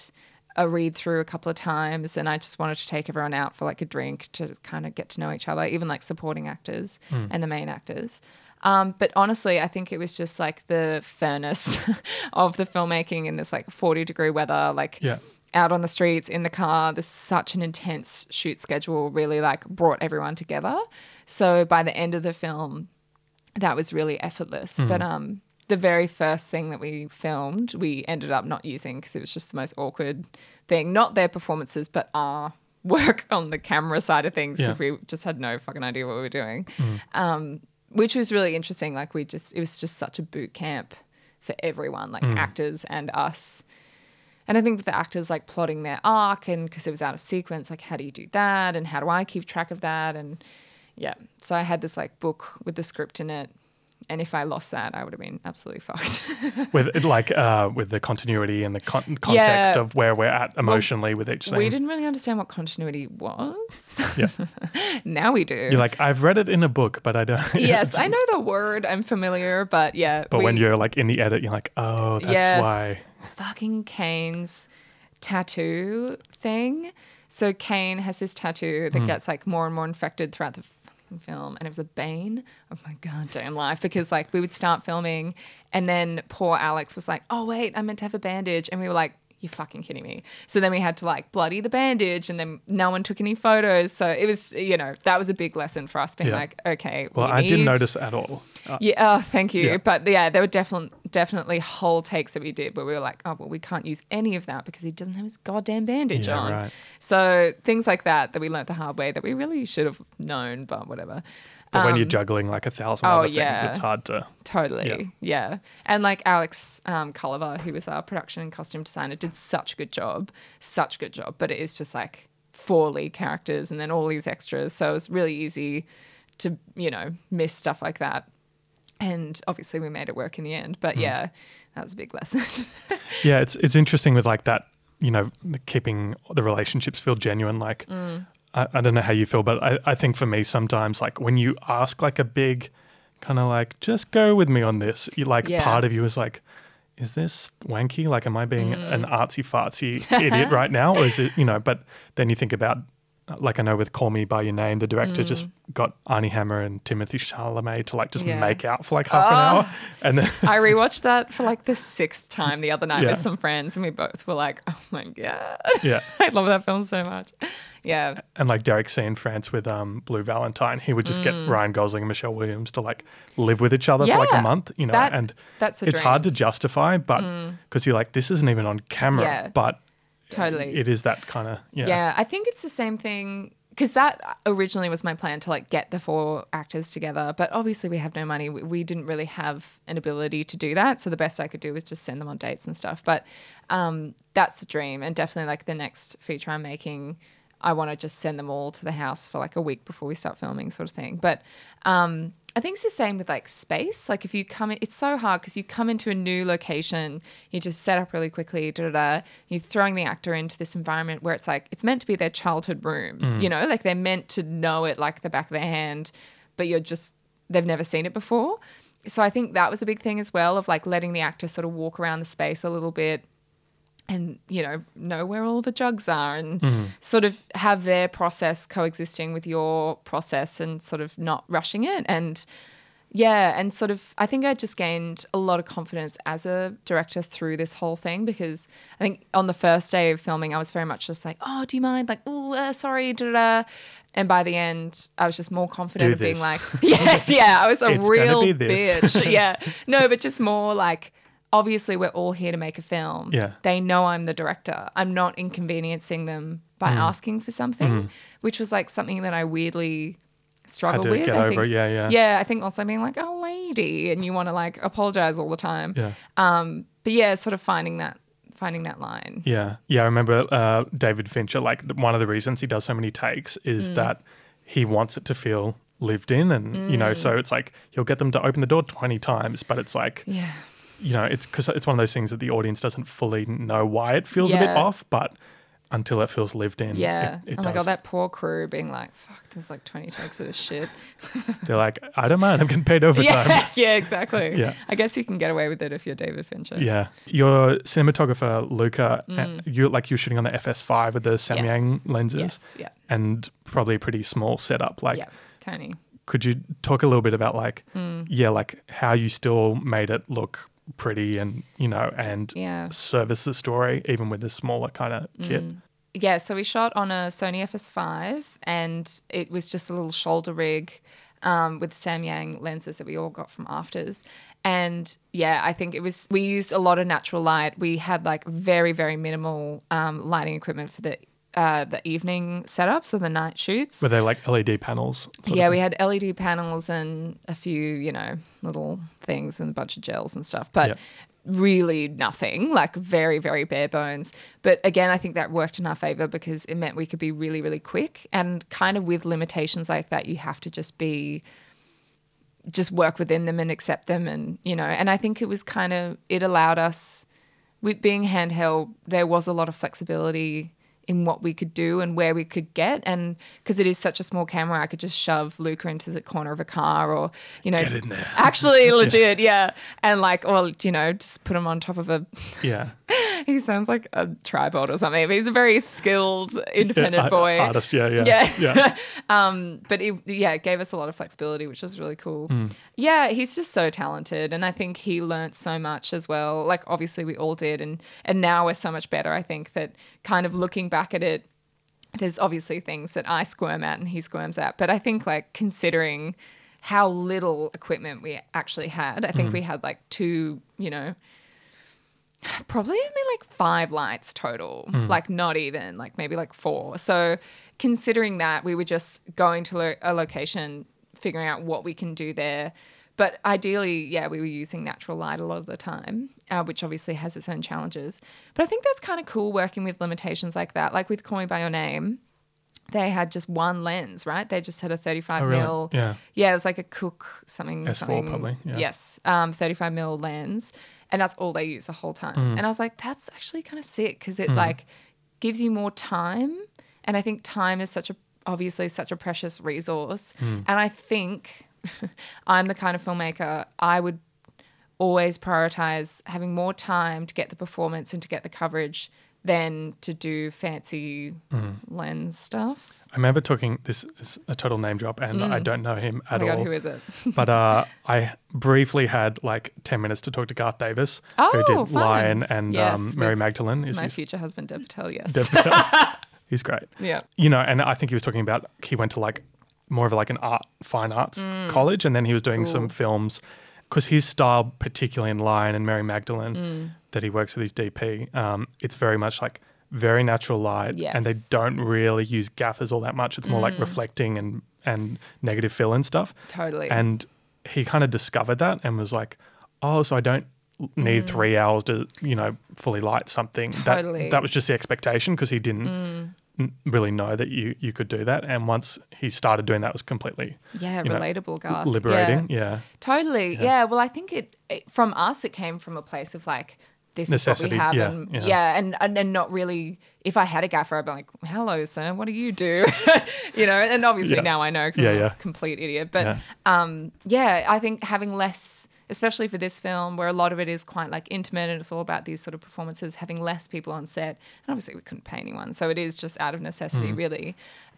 a read through a couple of times and I just wanted to take everyone out for like a drink to kind of get to know each other, even like supporting actors and the main actors. Um, but honestly, I think it was just like the furnace of the filmmaking in this like 40 degree weather, like Yeah. out on the streets in the car. This such an intense shoot schedule, really like brought everyone together. So by the end of the film, that was really effortless. But um, the very first thing that we filmed, we ended up not using because it was just the most awkward thing. Not their performances, but our work on the camera side of things because Yeah. we just had no fucking idea what we were doing. Um, which was really interesting. Like we just, it was just such a boot camp for everyone, like actors and us. And I think with the actors like plotting their arc and because it was out of sequence, like how do you do that and how do I keep track of that? And yeah, so I had this like book with the script in it. And if I lost that, I would have been absolutely fucked. with like uh, with the continuity and the con- context Yeah. of where we're at emotionally with each thing. we didn't really understand what continuity was. Yeah. now we do. You're like, I've read it in a book, but I don't. yes, I know the word. I'm familiar, but yeah. But when you're like in the edit, you're like, oh, that's yes, why. fucking Kane's tattoo thing. So Kane has this tattoo that gets like more and more infected throughout the fucking film, and it was a bane of my goddamn life because like we would start filming, and then poor Alex was like, "Oh wait, I meant to have a bandage," and we were like. You're fucking kidding me. So then we had to like bloody the bandage, and then no one took any photos. So it was, you know, that was a big lesson for us being Yeah. like, okay. Well, we I didn't notice at all. Uh, yeah, oh, thank you. Yeah. But yeah, there were definitely definitely whole takes that we did where we were like, oh, well, we can't use any of that because he doesn't have his goddamn bandage Yeah, on. right. So things like that that we learnt the hard way that we really should have known, but whatever. But when you're Um, juggling like a thousand oh, other yeah. things, it's hard to. Totally. Yeah. And like Alex um, Culliver, who was our production and costume designer, did such a good job. Such a good job. But it is just like four lead characters and then all these extras. So it was really easy to, you know, miss stuff like that. And obviously we made it work in the end. But yeah, that was a big lesson. Yeah, it's it's interesting with like that, you know, keeping the relationships feel genuine. Like, Mm. I, I don't know how you feel, but I, I think for me sometimes, like when you ask like a big kind of like, just go with me on this, you like Yeah. part of you is like, is this wanky? Like, am I being Mm. an artsy fartsy idiot right now? Or is it, you know, but then you think about, like I know with Call Me By Your Name, the director just got Armie Hammer and Timothée Chalamet to like just Mm. Yeah. make out for like half an hour. And then I rewatched that for like the sixth time the other night Yeah. with some friends, and we both were like, oh my God. Yeah. I love that film so much. Yeah. and like Derek Cianfrance with um Blue Valentine, he would just get Ryan Gosling and Michelle Williams to like live with each other for like Mm. A month, you know, That- and that's a it's hard to. Mm. justify, but because you're like, this isn't even on camera, Yeah. but Totally. it is that kind of yeah. Yeah, I think it's the same thing because that originally was my plan to like get the four actors together, but obviously we have no money. We, we didn't really have an ability to do that, so the best I could do was just send them on dates and stuff. But um, that's the dream, and definitely like the next feature I'm making, I want to just send them all to the house for like a week before we start filming, sort of thing. But um, I think it's the same with like space. Like if you come in, it's so hard because you come into a new location, you just set up really quickly, da da da. You're throwing the actor into this environment where it's like it's meant to be their childhood room, mm. you know, like they're meant to know it like the back of their hand, but you're just they've never seen it before. So I think that was a big thing as well of like letting the actor sort of walk around the space a little bit and you know know where all the jugs are and sort of have their process coexisting with your process and sort of not rushing it. And yeah and sort of i think i just gained a lot of confidence as a director through this whole thing because i think on the first day of filming i was very much just like oh do you mind? Like oh uh, sorry da, da, da. and by the end i was just more confident of being like yes yeah i was a It's real bitch. Yeah. No but just more like obviously we're all here to make a film Yeah. they know I'm the director. I'm not inconveniencing them by Mm. asking for something, which was like something that I weirdly struggled to with. get I over think, it, yeah, yeah. Yeah, I think also being like a lady and you want to like apologize all the time. Yeah. Um, but yeah, sort of finding that finding that line. Yeah. Yeah. I remember uh, David Fincher, like one of the reasons he does so many takes is Mm. that he wants it to feel lived in. And, you know, Mm. so it's like he'll get them to open the door 20 times, but it's like, Yeah. You know, it's because it's one of those things that the audience doesn't fully know why it feels a bit off, but until it feels lived in, Yeah. it, it oh my god, that poor crew being like, fuck, there's like 20 takes of this shit. They're like, I don't mind, I'm getting paid overtime. yeah, yeah, exactly. Yeah. I guess you can get away with it if you're David Fincher. Yeah, your cinematographer Luca, uh, you like you were shooting on the FS5 with the Samyang Mm. Yes. lenses, Yes, yeah. and probably a pretty small setup. Like, yeah. Tony. could you talk a little bit about like, Mm. yeah, like how you still made it look pretty and you know and Yeah. service the story even with this smaller kind of kit. Yeah, so we shot on a Sony FS5 and it was just a little shoulder rig um, with Samyang lenses that we all got from AFTRS. And yeah, I think it was, we used a lot of natural light. We had like very, very minimal um, lighting equipment for the uh, the evening setups so the night shoots. Were they like LED panels? Yeah, we had LED panels and a few, you know, little things and a bunch of gels and stuff, but really nothing, like very, very bare bones. But again, I think that worked in our favor because it meant we could be really, really quick. And kind of with limitations like that, you have to just be, just work within them and accept them. And, you know, and I think it was kind of, it allowed us, with being handheld, there was a lot of flexibility in what we could do and where we could get. And because it is such a small camera, I could just shove Luca into the corner of a car or, you know, Get in there. actually legit, yeah. And like, or, you know, just put him on top of a, Yeah. he sounds like a tripod or something, but he's a very skilled, independent Yeah, boy. Artist, yeah, yeah. Yeah. yeah. um, but it, yeah, it gave us a lot of flexibility, which was really cool. Yeah, he's just so talented, and I think he learnt so much as well. Like obviously we all did, and and now we're so much better. I think that kind of looking back at it, there's obviously things that I squirm at and he squirms at, but I think like considering how little equipment we actually had, I think we mm. had like two, you know, probably only like five lights total, hmm. like not even, like maybe like four. So considering that, we were just going to lo- a location, figuring out what we can do there. But ideally, yeah, we were using natural light a lot of the time, uh, which obviously has its own challenges. But I think that's kind of cool working with limitations like that. Like with Call Me By Your Name, they had just one lens, right? They just had a 35 Oh, really? mil. Yeah. Yeah, it was like a Cooke something. S4 something. probably, yeah. Yes, um, 35 mil lens, and that's all they use the whole time. Mm. And I was like, that's actually kind of sick because it like gives you more time, and I think time is such a obviously such a precious resource. Mm. And I think I'm the kind of filmmaker I would always prioritize having more time to get the performance and to get the coverage than to do fancy Mm. lens stuff. I remember talking. This is a total name drop, and I don't know him at Oh at my all. god, who is it? but uh, I briefly had like ten minutes to talk to Garth Davis, Oh, who did fun. Lion and Yes, um, Mary Magdalene. Is My his future husband, Dev Patel. Yes. Dev Patel. He's great. yeah. You know, and I think he was talking about he went to like more of like an art, fine arts college, and then he was doing some Mm. Films because his style, particularly in Lion and Mary Magdalene, Mm. that he works with his DP, um, it's very much like very natural light, and they Mm. don't really use gaffers all that much. It's more like reflecting and and negative fill and stuff. Totally. And he kind of discovered that and was like, oh, so I don't need three hours to you know fully light something. Mm. Totally. Mm. That that was just the expectation because he didn't n- really know that you you could do that. And once he started doing that, it was completely Yeah, relatable, Garth. liberating. Yeah. Yeah. Totally. Yeah. Well, I think it, it from us it came from a place of like this Necessity, is what we have, yeah, and yeah. yeah, and, and and not really. If I had a gaffer, I'd be like, "Hello, sir, what do you do?" you know. And obviously Yeah. now I know because Yeah, I'm yeah. a complete idiot. But Yeah. um, yeah, I think having less, especially for this film, where a lot of it is quite like intimate and it's all about these sort of performances, having less people on set, and obviously we couldn't pay anyone, so it is just out of necessity, Mm. really.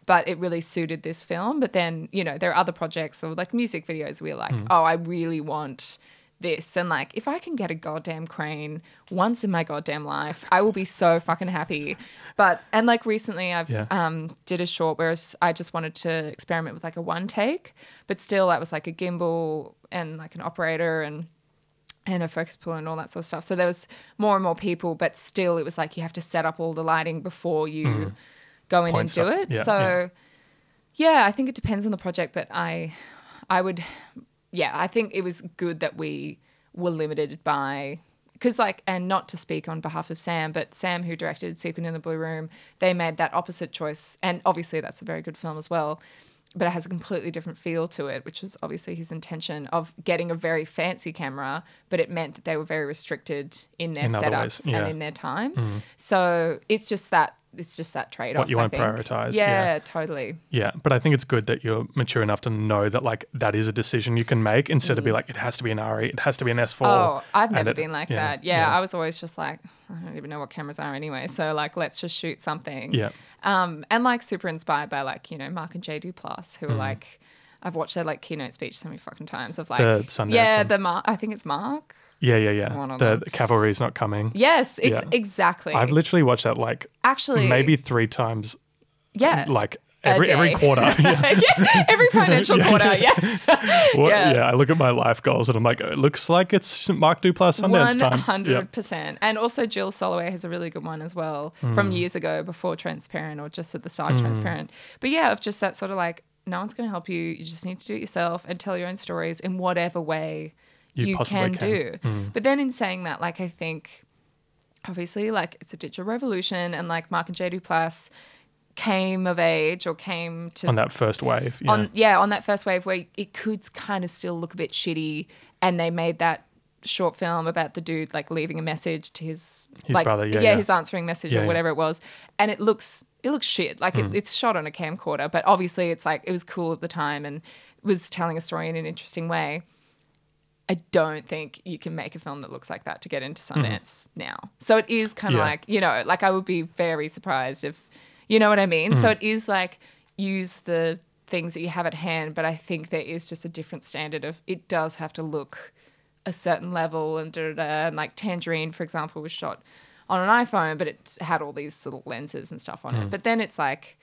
But it really suited this film. But then you know there are other projects or like music videos. We're like, Mm. oh, I really want this and like if i can get a goddamn crane once in my goddamn life i will be so fucking happy. But and like recently i've Yeah. um did a short where i just wanted to experiment with like a one take but still that was like a gimbal and like an operator and and a focus puller and all that sort of stuff. So there was more and more people but still it was like you have to set up all the lighting before you go in Point and do it. Yeah, so yeah. yeah, I think it depends on the project, but I, I would, yeah, I think it was good that we were limited by, because like, and not to speak on behalf of Sam, but Sam who directed Secret in the Blue Room, they made that opposite choice, and obviously that's a very good film as well. But it has a completely different feel to it, which was obviously his intention of getting a very fancy camera, but it meant that they were very restricted in their In setups ways, yeah. and in their time. Mm. So it's just that it's just that trade off. What you I wanna prioritise, Yeah, yeah. totally. Yeah, but I think it's good that you're mature enough to know that like that is a decision you can make instead of be like it has to be an ARRI, it has to be an S4. Mm. Oh, I've never it- been like yeah, that. Yeah, I was always just like, I don't even know what cameras are anyway. So like, let's just shoot something. Yeah. Um, and like super inspired by like you know Mark and Jay Duplass, Mm. who are like, I've watched their like keynote speech so many fucking times of like The Sundance yeah, one. the Mark. I think it's Mark. Yeah, yeah, yeah. The, the cavalry is not coming. Yes, ex- Yeah. exactly. I've literally watched that like actually maybe three times, yeah, like every every quarter. Yeah. yeah, every financial quarter. Yeah, What- Yeah. yeah. I look at my life goals and I'm like, it looks like it's Mark Duplass Sundance one time. Hundred percent. And also Jill Soloway has a really good one as well from Mm. years ago before Transparent or just at the start of Transparent. But yeah, of just that sort of like no one's going to help you. You just need to do it yourself and tell your own stories in whatever way You you, can, can. Mm. do. But then in saying that, like I think obviously like it's a digital revolution and like Mark and Jay Duplass came of age or came to On that first wave. Yeah. on yeah on that first wave where it could kind of still look a bit shitty and they made that short film about the dude like leaving a message to his, His like brother, yeah, yeah. his answering message Yeah, or yeah. whatever it was and it looks it looks shit like Hmm. it, it's shot on a camcorder but obviously it's like it was cool at the time and was telling a story in an interesting way I don't think you can make a film that looks like that to get into Sundance now. So it is kind of. Yeah. like, you know, like I would be very surprised if, you know what I mean? Hmm. So it is like use the things that you have at hand, but I think there is just a different standard of it does have to look a certain level and da da da. And like Tangerine, for example, was shot on an iPhone, but it had all these little lenses and stuff on Hmm. it. But then it's like,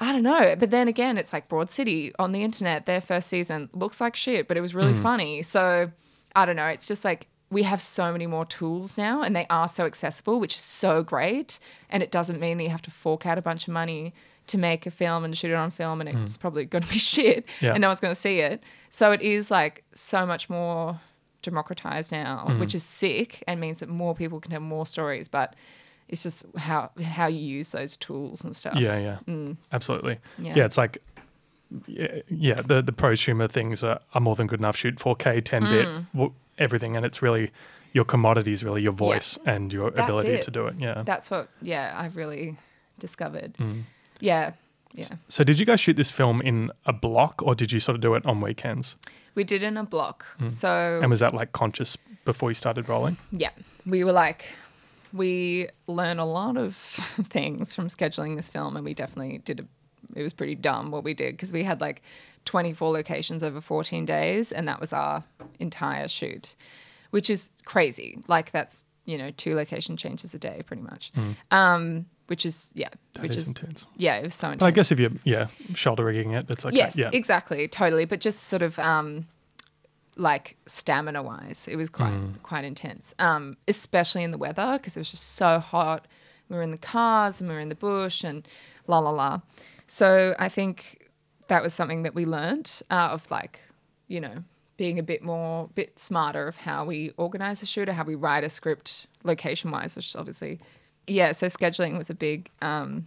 I don't know. But then again, it's like Broad City on the internet, their first season looks like shit, but it was really hmm. funny. So I don't know. It's just like we have so many more tools now and they are so accessible, which is so great. And it doesn't mean that you have to fork out a bunch of money to make a film and shoot it on film and hmm. it's probably going to be shit Yeah. and no one's going to see it. So it is like so much more democratized now, hmm. which is sick and means that more people can have more stories. But it's just how how you use those tools and stuff. Yeah, yeah, absolutely. Yeah. Yeah. it's like, yeah, yeah, the the prosumer things are, are more than good enough. Shoot 4K, 10 bit, Mm. w- everything, and it's really your commodity is really your voice and your That's ability it. to do it. Yeah. That's what, yeah, I've really discovered. Mm. Yeah, yeah. so, did you guys shoot this film in a block, or did you sort of do it on weekends? We did in a block. So, Mm. And was that like conscious before you started rolling? yeah, we were like, we learn a lot of things from scheduling this film, and we definitely did a, it was pretty dumb what we did because we had like 24 locations over 14 days, and that was our entire shoot, which is crazy. Like, that's, you know, two location changes a day pretty much. Um, which is, yeah, Mm. That which is is, intense. yeah, it was so intense. But I guess if you're yeah shoulder rigging it, it's okay. Yes, yeah. exactly, totally. But just sort of um, like stamina wise, it was quite Mm. quite intense. Um, especially in the weather because it was just so hot. We were in the cars and we were in the bush and la la la. So I think that was something that we learned uh, of like, you know, being a bit more, bit smarter of how we organize a shoot or how we write a script location wise, which is obviously, yeah. So scheduling was a big, um,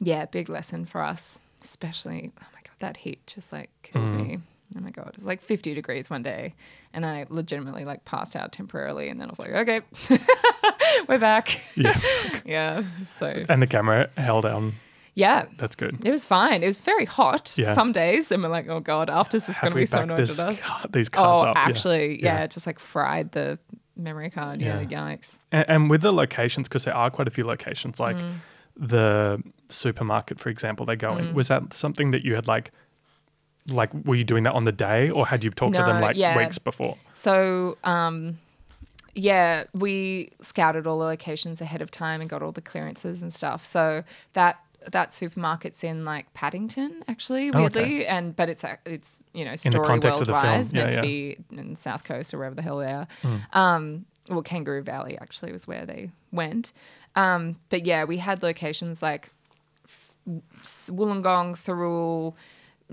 yeah, big lesson for us, especially. Oh my god, that heat just like killed me. Oh my god, it was like 50 degrees one day, and I legitimately like passed out temporarily, and then I was like, okay, we're back. Yeah. yeah. So and the camera held on. yeah, That's good. it was fine. It was very hot Yeah. some days, and we're like, oh god, after this is going to be so annoyed with us. these cards Oh, up? Actually, yeah. Yeah. just like fried the memory card. Yeah, Yeah. yikes. And, and with the locations, because there are quite a few locations, like Mm. the supermarket, for example, they go Mm. in. Was that something that you had like, like, were you doing that on the day, or had you talked to them like yeah. weeks before? So, um, yeah, we scouted all the locations ahead of time and got all the clearances and stuff. So that that supermarket's in like Paddington, actually, Oh, okay. weirdly, and but it's it's you know the story context of the film, yeah, meant yeah. to be in South Coast or wherever the hell they are. Hmm. Um, well, Kangaroo Valley actually was where they went. Um, but yeah, we had locations like Wollongong, Thirroul,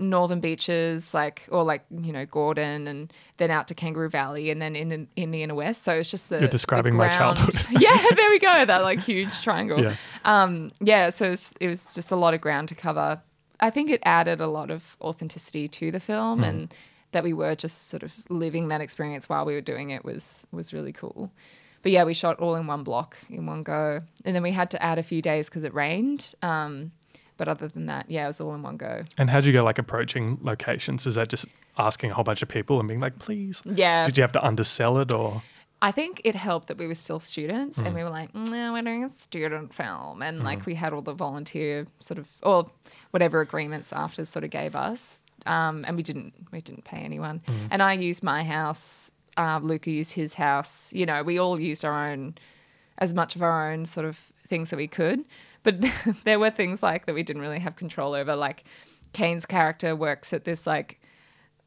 Northern Beaches, like or like you know Gordon, and then out to Kangaroo Valley, and then in in the inner west. So it's just the You're describing my childhood. yeah, there we go. That like huge triangle. Yeah. Um, yeah. So it was, it was just a lot of ground to cover. I think it added a lot of authenticity to the film, and that we were just sort of living that experience while we were doing it was was really cool. But yeah, we shot all in one block in one go, and then we had to add a few days because it rained. Um, but other than that, yeah, it was all in one go. And how'd you go like approaching locations? Is that just asking a whole bunch of people and being like, please? Yeah. Did you have to undersell it or? I think it helped that we were still students Mm. and we were like, no, we're doing a student film. And like we had all the volunteer sort of, or whatever agreements AFTRS sort of gave us. Um, and we didn't, we didn't pay anyone. Mm. And I used my house uh, Luca used his house. You know, we all used our own, as much of our own sort of things that we could. But there were things like that we didn't really have control over. Like Kane's character works at this like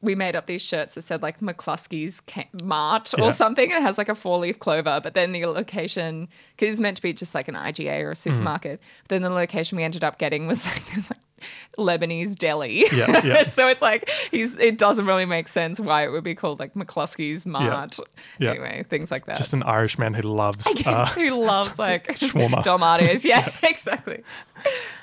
we made up these shirts that said like McCluskey's Mart Yeah. or something, and it has like a four leaf clover. But then the location, because it's meant to be just like an IGA or a mm-hmm. supermarket, but then the location we ended up getting was like this like Lebanese deli. Yeah, yeah. so it's like he's. It doesn't really make sense why it would be called like McCluskey's Mart. Yeah. Anyway, things like that. Just an Irish man who loves. Uh, who loves like Shawarma. Dalmatians. Yeah, exactly.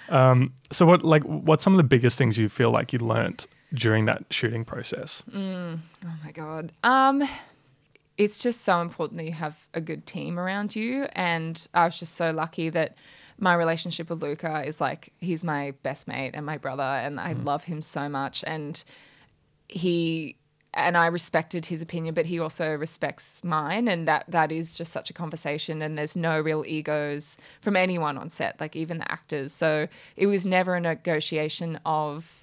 Um, so what like what's some of the biggest things you feel like you learned during that shooting process? Oh my god. Um it's just so important that you have a good team around you and I was just so lucky that my relationship with Luca is like he's my best mate and my brother and I mm-hmm. love him so much and he and I respected his opinion, but he also respects mine, and that that is just such a conversation. And there's no real egos from anyone on set, like even the actors. So it was never a negotiation of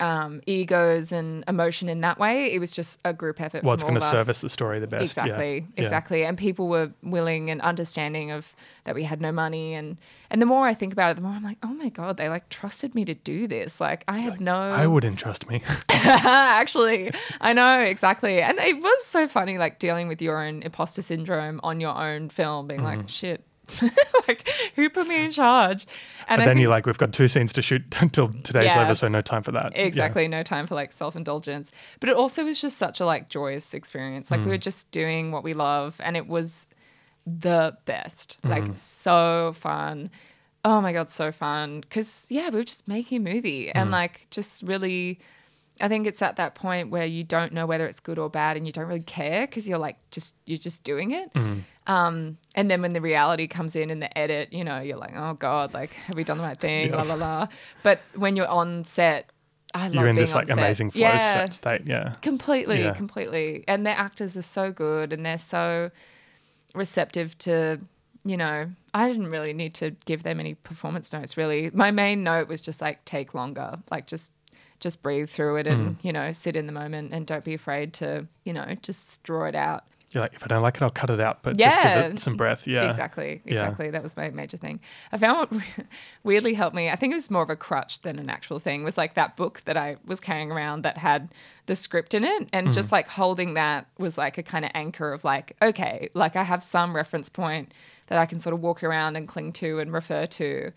um, egos and emotion in that way. It was just a group effort. What's going to service the story the best? Yeah. Exactly, Yeah. exactly. And people were willing and understanding of that we had no money. And and the more I think about it, the more I'm like, oh my god, they like trusted me to do this. Like I had no. I wouldn't trust me. Actually, I know exactly. And it was so funny, like dealing with your own imposter syndrome on your own film, being Mm-hmm. like, shit. like who put me in charge and but then think- you're like, we've got two scenes to shoot until today's Yeah. over, so no time for that. Yeah. Exactly, no time for like self indulgence. But it also was just such a like joyous experience. Like we Mm. were just doing what we love, and it was the best. Mm-hmm. Like so fun. Oh my god, so fun. Because yeah, we were just making a movie, Mm. and like just really. I think it's at that point where you don't know whether it's good or bad, and you don't really care because you're like just you're just doing it. Mm. Um, and then when the reality comes in and the edit, you know, you're like, oh god, like have we done the right thing? La la la. But when you're on set, I love You're in this like set. amazing flow yeah, set state. Yeah. completely, Yeah. completely. And their actors are so good, and they're so receptive to. You know, I didn't really need to give them any performance notes. Really, my main note was just like take longer, like just just breathe through it and Mm. you know sit in the moment and don't be afraid to you know just draw it out You're like, if I don't like it, I'll cut it out, but just give it some breath. Yeah. Exactly. Yeah. Exactly. That was my major thing. I found what weirdly helped me. I think it was more of a crutch than an actual thing. Was like that book that I was carrying around that had the script in it, and Mm. just like holding that was like a kind of anchor of like, okay, like I have some reference point that I can sort of walk around and cling to and refer to.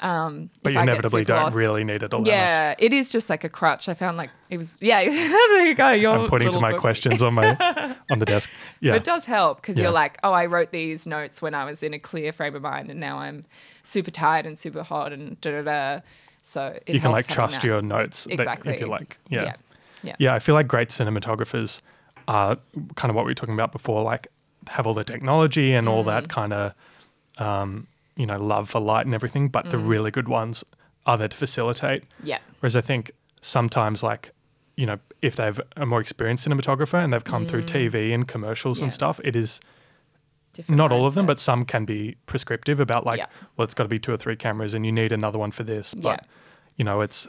Um, But you I inevitably don't lost. really need it all. Yeah, it is just like a crutch. I found like it was. Yeah, there you go. Your I'm pointing to my book. questions on my on the desk. Yeah. But it does help because Yeah. you're like, oh, I wrote these notes when I was in a clear frame of mind, and now I'm super tired and super hot and da da da. So it you can like trust your notes. that exactly. if you like, yeah. yeah, yeah, Yeah, I feel like great cinematographers are kind of what we were talking about before, like have all the technology and all Mm. that kind of, um, you know, love for light and everything. But the really good ones are there to facilitate. Mm. yeah. Whereas I think sometimes, like, you know, if they've a more experienced cinematographer and they've come through TV and commercials Mm. Yeah. and stuff, it is Different not all of them, but some can be prescriptive about like, Yeah. well, it's got to be two or three cameras and you need another one for this. But, Yeah. you know, it's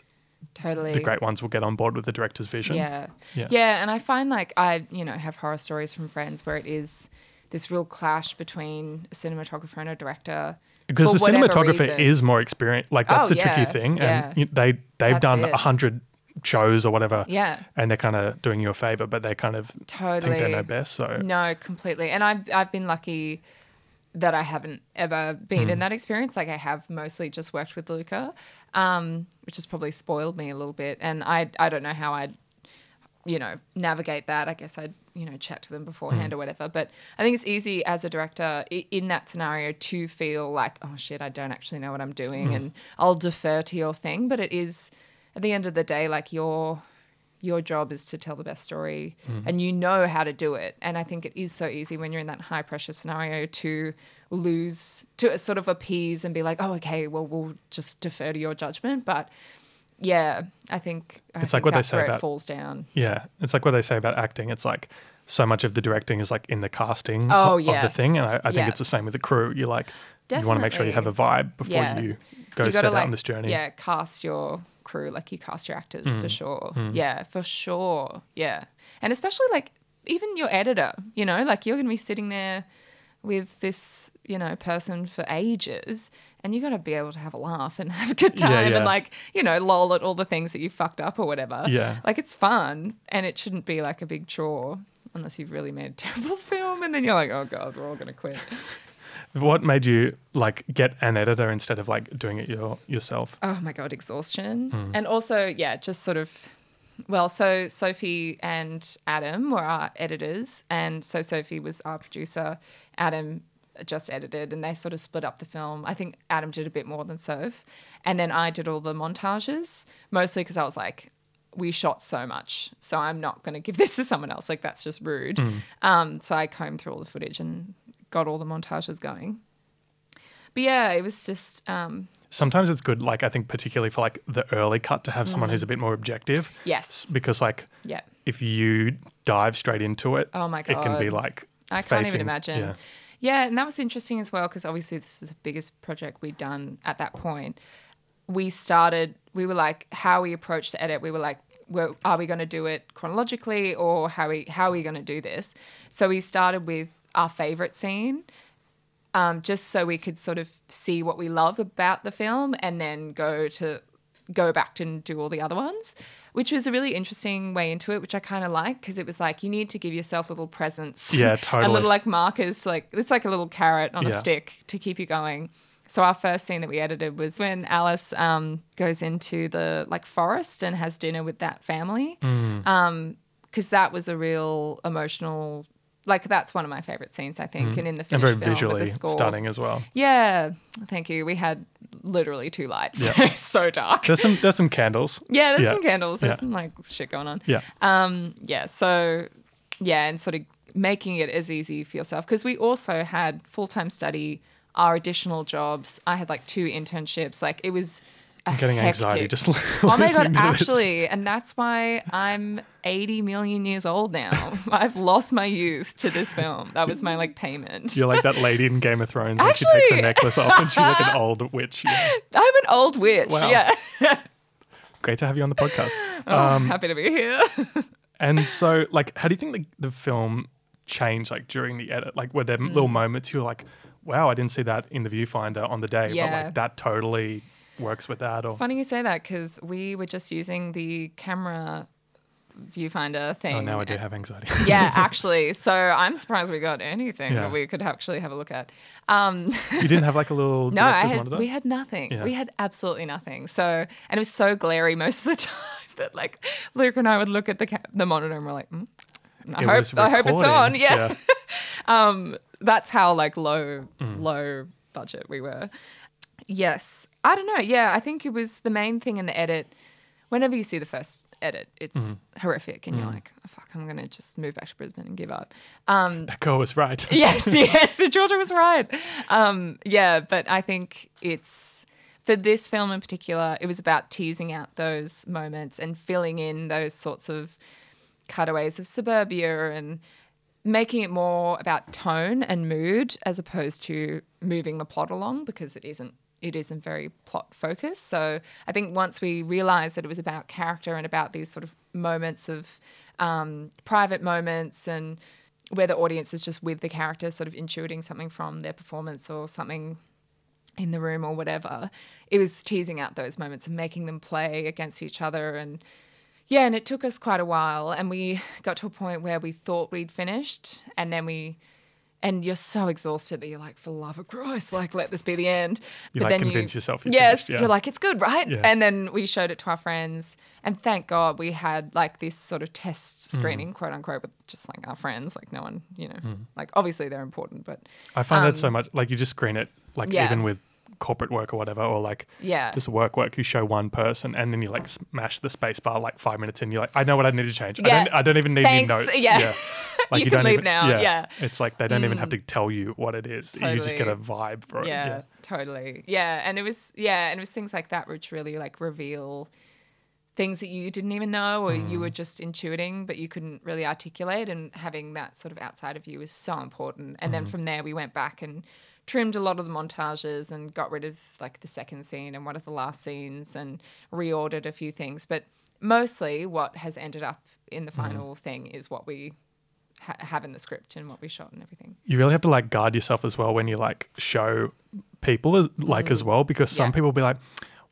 totally the great ones will get on board with the director's vision. Yeah. Yeah. yeah. And I find like I, you know, have horror stories from friends where it is this real clash between a cinematographer and a director. Because the cinematographer is more experienced. Like that's Oh, the tricky thing, yeah. and they they've That's done a hundred shows or whatever. Yeah. and they're kind of doing you a favor, but they kind of think they Totally. know best. So No, completely. And I've I've been lucky that I haven't ever been Hmm. in that experience. Like I have mostly just worked with Luca, um, which has probably spoiled me a little bit. And I I don't know how I'd you know navigate that. I guess I'd you know chat to them beforehand Hmm. or whatever. But I think it's easy as a director i- in that scenario to feel like oh shit, I don't actually know what I'm doing, and I'll defer to your thing. But it is at the end of the day like your your job is to tell the best story and you know how to do it. And I think it is so easy when you're in that high pressure scenario to lose, to sort of appease and be like, oh, okay, well, we'll just defer to your judgment. But yeah, I think, I It's think like what they say about- it falls down. yeah, it's like what they say about acting. It's like so much of the directing is like in the casting Oh, of, of the thing, and I, I think Yeah. it's the same with the crew. You're like you want to make sure you have a vibe before Yeah. you go You set out like, on this journey. Yeah, cast your crew like you cast your actors Mm. for sure. Yeah, for sure. Yeah. And especially like even your editor, you know, like you're going to be sitting there with this, you know, person for ages and you got to be able to have a laugh and have a good time yeah. and like, you know, lol at all the things that you fucked up or whatever. Yeah. Like it's fun and it shouldn't be like a big chore unless you've really made a terrible film and then you're like, oh God, we're all going to quit. What made you like get an editor instead of like doing it your, yourself? Oh my god, exhaustion. Hmm. And also, yeah, just sort of well, so Sophie and Adam were our editors, and so Sophie was our producer. Adam just edited, and they sort of split up the film. I think Adam did a bit more than Soph, and then I did all the montages, mostly because I was like, we shot so much, so I'm not going to give this to someone else. Like that's just rude. Um, so I combed through all the footage and got all the montages going. But yeah, it was just um, Sometimes it's good, like I think particularly for like the early cut to have someone who's a bit more objective. Mm. Yes. Because like yeah. if you dive straight into it, Oh my God. it can be like I can't even imagine. Yeah. Yeah. and that was interesting as well because obviously this is the biggest project we'd done at that point. We started, we were like, how we approached the edit, we were like, well, are we going to do it chronologically or how we how are we going to do this? So we started with our favorite scene, um, just so we could sort of see what we love about the film, and then go to go back and do all the other ones, which was a really interesting way into it, which I kind of like because it was like you need to give yourself little presents, Yeah, totally. little like markers, like it's like a little carrot on a stick to keep you going. So our first scene that we edited was when Alice um, goes into the like forest and has dinner with that family, Mm. because that was a real emotional. Like that's one of my favorite scenes, I think, and in the Mm. And very film visually score. stunning as well. Yeah, thank you. We had literally two lights. Yeah. so dark. There's some there's some candles. yeah, there's yeah. some candles. There's Yeah. some like shit going on. Yeah. Um, yeah. So, yeah, and sort of making it as easy for yourself because we also had full time study, our additional jobs. I had like two internships. Like it was. I'm getting anxiety hectic- just Oh my god! Actually, and that's why I'm 80 million years old now. I've lost my youth to this film. That was my like payment. You're like that lady in Game of Thrones when she takes her necklace off and she's like an old witch. Yeah. I'm an old witch. Wow. Yeah. Great to have you on the podcast. Oh, happy to be here. And so, like, how do you think the, the film changed, like, during the edit? Like, were there Mm. little moments you were like, wow, I didn't see that in the viewfinder on the day, but like, that totally works with that? Or, Funny you say that because we were just using the camera viewfinder thing. oh, now I do have anxiety. Yeah, actually. So I'm surprised we got anything Yeah. that we could actually have a look at. Um, you didn't have like a little no, I had, monitor? we had nothing. Yeah. We had absolutely nothing. So, and it was so glary most of the time that like Luke and I would look at the ca- the monitor and we're like, mm, I It hope I hope it's on. Yeah. that's how like low low budget we were. Yes, I don't know. Yeah, I think it was the main thing in the edit. Whenever you see the first edit, it's mm-hmm. horrific, and you're mm-hmm. like, oh, "Fuck, I'm gonna just move back to Brisbane and give up." Um, that girl was right. yes, yes, Georgia was right. Um, yeah, but I think it's for this film in particular, it was about teasing out those moments and filling in those sorts of cutaways of suburbia and making it more about tone and mood as opposed to moving the plot along because it isn't it isn't very plot focused so i think once we realized that it was about character and about these sort of moments of um, private moments and where the audience is just with the character sort of intuiting something from their performance or something in the room or whatever. It was teasing out those moments and making them play against each other. And yeah, and it took us quite a while. And we got to a point where we thought we'd finished. And then we, and you're so exhausted that you're like, for love of Christ, like, let this be the end. You, like, convince yourself you're Yes, finished, yeah. you're like, it's good, right? Yeah. And then we showed it to our friends. And thank God we had like this sort of test Mm. screening, quote unquote, with just like our friends. Like, no one, you know, like, obviously they're important, but I find that so much. Like you just screen it, like Um, yeah. even with corporate work or whatever, or like Yeah. just work work. You show one person, and then you like smash the space bar like five minutes in. You're like, I know what I need to change. I don't. I don't even need Thanks. any notes. Yeah. Like You can don't leave even, now. Yeah. Mm. It's like they don't even have to tell you what it is. You just get a vibe for it. yeah, totally. Yeah, and it was yeah, and it was things like that which really like reveal things that you didn't even know or you Mm. were just intuiting but you couldn't really articulate and having that sort of outside of you is so important. And Mm. then from there we went back and trimmed a lot of the montages and got rid of like the second scene and one of the last scenes and reordered a few things, but mostly what has ended up in Mm. the final thing is what we ha- have in the script and what we shot and everything. you really have to like guard yourself as well when you like show people like as well because some Mm. People will be like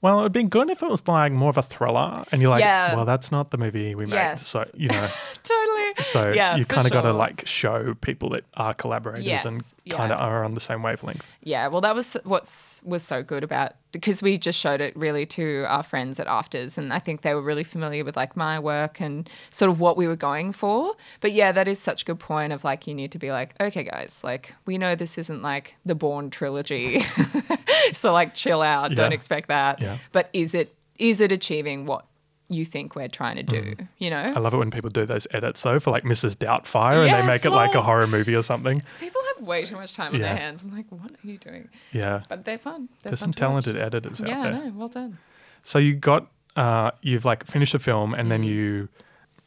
well it would be good if it was like more of a thriller and you're like Yeah. well that's not the movie we made Yes. so you know Totally. so yeah, you've kind of got to like show people that are collaborators Yes, and kind of are on the same wavelength Yeah, well, that was what's was so good about because we just showed it really to our friends at AFTRS, and I think they were really familiar with like my work and sort of what we were going for. But yeah, that is such a good point of like you need to be like, okay, guys, like we know this isn't like the Bourne trilogy, so like chill out, don't expect that. Yeah. But is it is it achieving what you think we're trying to do? You know, I love it when people do those edits though for like Mrs. Doubtfire and they make it like a horror movie or something. people have way too much time on Yeah. their hands. I'm like, what are you doing? Yeah. But they're fun. They're There's fun some to watch. talented editors out there. Yeah, there. no, well done. So you got uh, you've like finished the film and Mm. then you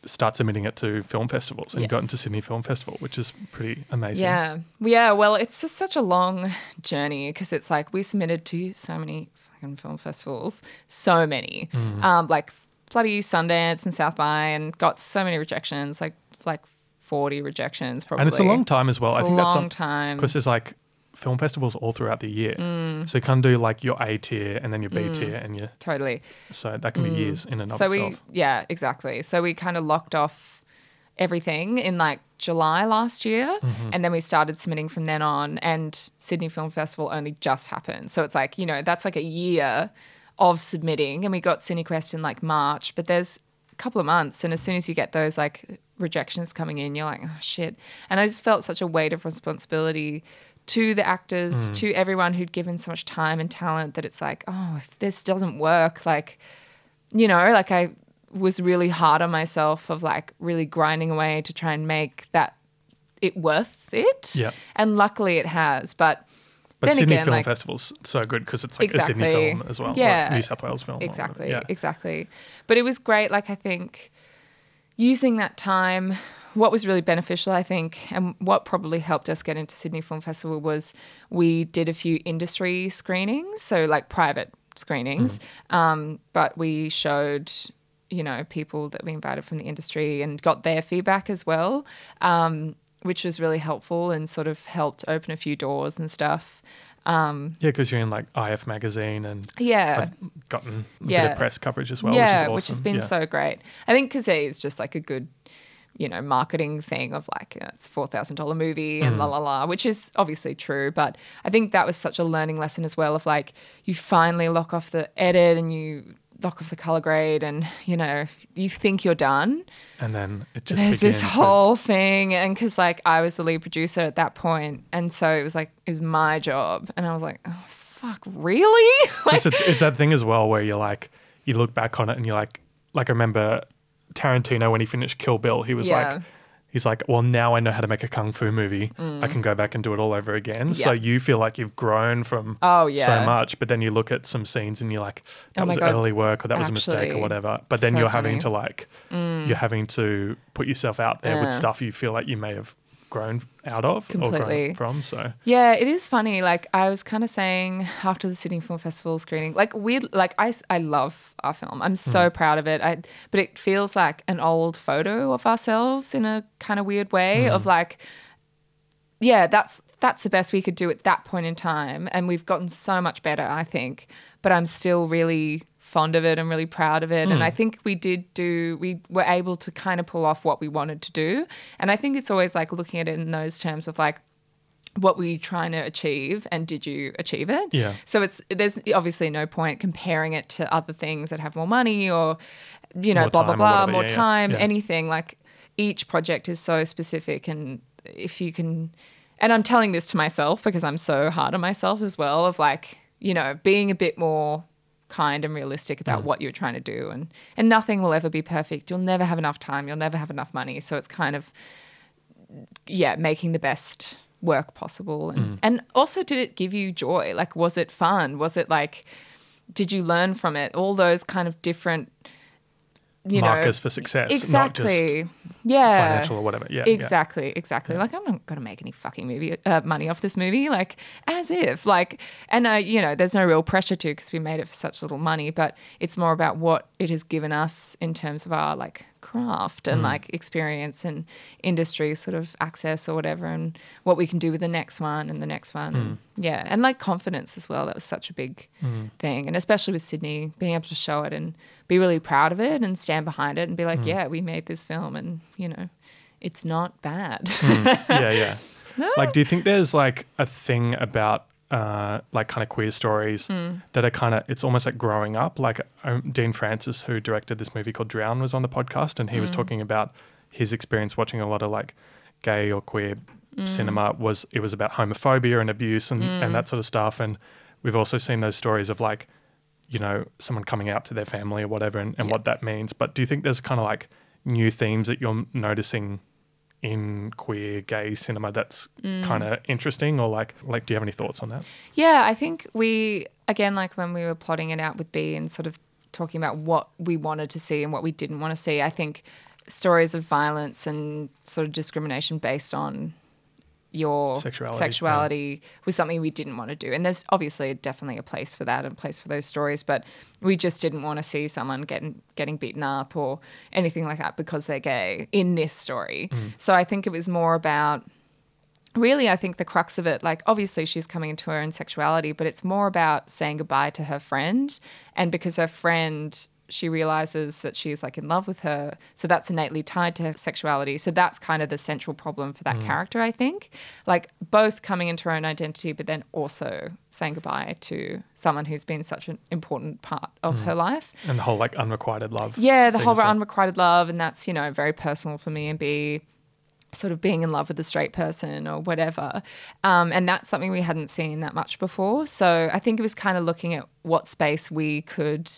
start submitting it to film festivals and you got into Sydney Film Festival, which is pretty amazing. Yeah. Yeah. Well, it's just such a long journey because it's like we submitted to so many fucking film festivals, so many, Mm. um, like bloody Sundance and South by, and got so many rejections, like like forty rejections probably. And it's a long time as well. It's I a think that's long time. because there's like film festivals all throughout the year. Mm. So you can do like your A tier and then your B tier and your Totally. so that can be years in and of Mm. so itself. we yeah exactly so we kind of locked off everything in like july last year Mm-hmm. and then we started submitting from then on and sydney film festival only just happened so it's like you know that's like a year of submitting and we got cinequest in like march but there's a couple of months and as soon as you get those like rejections coming in you're like oh shit and i just felt such a weight of responsibility to the actors hmm. to everyone who'd given so much time and talent that it's like oh if this doesn't work like you know, like I was really hard on myself of like really grinding away to try and make that it worth it. Yeah. And luckily it has. But, But then Sydney again, Film like, Festival's so good because it's like a Sydney film as well. Yeah. New South Wales film. Exactly. Yeah. Exactly. But it was great. Like I think using that time, what was really beneficial, I think, and what probably helped us get into Sydney Film Festival was we did a few industry screenings, so like private screenings, um, but we showed. You know, people that we invited from the industry and got their feedback as well, um, which was really helpful and sort of helped open a few doors and stuff. Yeah, because you're in like IF magazine and Yeah. I've gotten a bit of press coverage as well. yeah, which, is awesome. which has been Yeah. so great. I think Kazee is just like a good, you know, marketing thing of like uh, it's four thousand dollar movie and la Mm. la la, which is obviously true. But I think that was such a learning lesson as well of like you finally lock off the edit and you lock off the color grade and you know you think you're done. and then it just There's this with- whole thing, and because like I was the lead producer at that point, and so it was like it was my job, and I was like, oh fuck, really? like, It's, it's, it's that thing as well where you're like, you look back on it and you're like, like I remember Tarantino when he finished Kill Bill, he was Yeah. like, he's like, well, now I know how to make a kung fu movie. I can go back and do it all over again. So Mm. You feel like you've grown from Oh, yeah. so much, but then you look at some scenes and you're like, that Oh was God. early work or that was a mistake or whatever. But then so you're having funny. Mm. to like, you're having to put yourself out there with stuff you feel like you may have grown out of or Completely. grown from. So Yeah, it is funny. Like I was kind of saying after the Sydney Film Festival screening, like we, like I, I love our film. I'm so mm. proud of it. I, but it feels like an old photo of ourselves in a kind of weird way mm. of like, yeah, that's that's the best we could do at that point in time, and we've gotten so much better, I think. But I'm still really fond of it and really proud of it. And I think we did do, we were able to kind of pull off what we wanted to do. And I think it's always like looking at it in those terms of like, what were you trying to achieve and did you achieve it Yeah. so it's there's obviously no point comparing it to other things that have more money or you know More blah blah blah more yeah, time yeah. anything like each project is so specific and if you can and i'm telling this to myself because i'm so hard on myself as well of like you know being a bit more kind and realistic Mm. about what you're trying to do and and nothing will ever be perfect you'll never have enough time you'll never have enough money so it's kind of yeah, making the best work possible. And, Mm. and also, did it give you joy? Like, was it fun? Was it like, did you learn from it? All those kind of different, you markers know, for success, exactly. not just yeah, financial or whatever. Yeah, yeah. exactly, exactly. Like, I'm not going to make any fucking movie uh, money off this movie. Like, as if, like, and uh, you know, there's no real pressure to because we made it for such little money. But it's more about what it has given us in terms of our like craft and mm. like experience and industry sort of access or whatever and what we can do with the next one and the next one. And, yeah. And like confidence as well. That was such a big mm. thing. And especially with Sydney, being able to show it and be really proud of it and stand behind it and be like, yeah, we made this film and, you know, it's not bad. yeah, yeah. Like, do you think there's like a thing about uh, like kind of queer stories that are kind of it's almost like growing up? Like um, Dean Francis, who directed this movie called Drown, was on the podcast, and he was talking about his experience watching a lot of like gay or queer cinema. Was it was about homophobia and abuse and and that sort of stuff, and we've also seen those stories of like you know someone coming out to their family or whatever and, and what that means. But do you think there's kind of like new themes that you're noticing in queer gay cinema that's kind of mm. interesting or like like do you have any thoughts on that Yeah, I think we again like when we were plotting it out with B and sort of talking about what we wanted to see and what we didn't want to see. I think stories of violence and sort of discrimination based on your Sexuality, yeah. was something we didn't want to do. And there's obviously definitely a place for that and a place for those stories, but we just didn't want to see someone getting getting beaten up or anything like that because they're gay in this story. Mm. So I think it was more about really, I think the crux of it, like obviously she's coming into her own sexuality, but it's more about saying goodbye to her friend. And because her friend, she realizes that she's like in love with her. So that's innately tied to her sexuality. So that's kind of the central problem for that character, I think. Like both coming into her own identity, but then also saying goodbye to someone who's been such an important part of her life. and the whole like unrequited love Yeah, the whole well. unrequited love, and that's you know very personal for me and be sort of being in love with a straight person or whatever, um, and that's something we hadn't seen that much before. So I think it was kind of looking at what space we could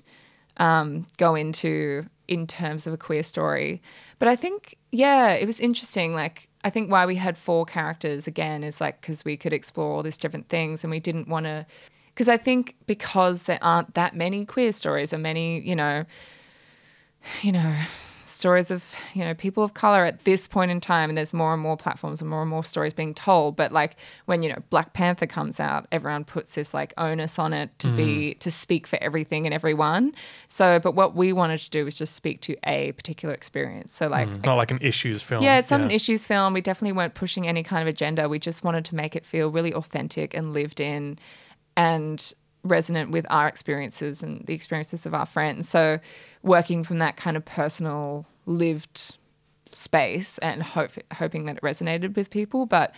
um, go into in terms of a queer story. But I think yeah, it was interesting. Like I think why we had four characters again is like because we could explore all these different things, and we didn't want to. Because I think because there aren't that many queer stories or many, you know, you know, stories of, you know, people of color at this point in time and there's more and more platforms and more and more stories being told. But like when, you know, Black Panther comes out, everyone puts this like onus on it to be mm. to speak for everything and everyone. So but what we wanted to do was just speak to a particular experience. So like mm. not like an issues film yeah, it's not an issues film. We definitely weren't pushing any kind of agenda. We just wanted to make it feel really authentic and lived in and resonant with our experiences and the experiences of our friends. So working from that kind of personal lived space and hope, hoping that it resonated with people. But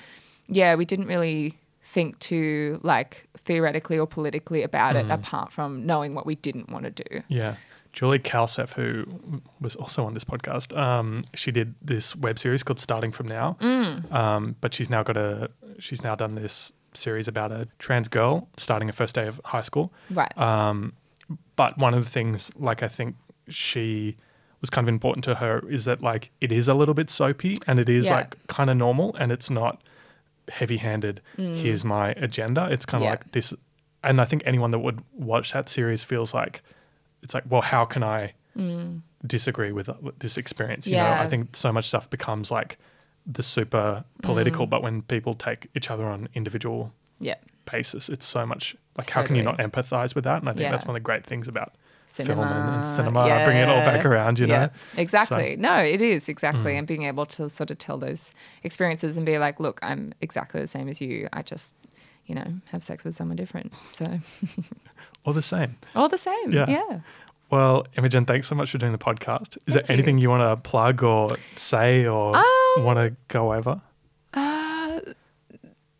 yeah, we didn't really think too like theoretically or politically about it apart from knowing what we didn't want to do. Yeah. Julie Kalceff, who was also on this podcast, um, she did this web series called Starting From Now. Um, but she's now got a, she's now done this series about a trans girl starting her first day of high school. Right. Um, but one of the things, like I think she was kind of important to her, is that like it is a little bit soapy and it is Yeah. like kind of normal and it's not heavy-handed. Here's my agenda. It's kind of Mm. Yeah. like this, and I think anyone that would watch that series feels like it's like, well, how can I disagree with, with this experience? You know, Mm. Yeah. I think so much stuff becomes like the super Mm. political, but when people take each other on individual yeah. basis. It's so much like how can you not empathize with that? And I think that's one of the great things about cinema, film and, and cinema, bringing it all back around. You know, exactly. So- No, it is exactly, and being able to sort of tell those experiences and be like, look, I'm exactly the same as you. I just, you know, have sex with someone different. So all the same. all the same. Yeah. Yeah. Well, Imogen, thanks so much for doing the podcast. Is Thank there anything you want to plug or say or Um, want to go over? Uh,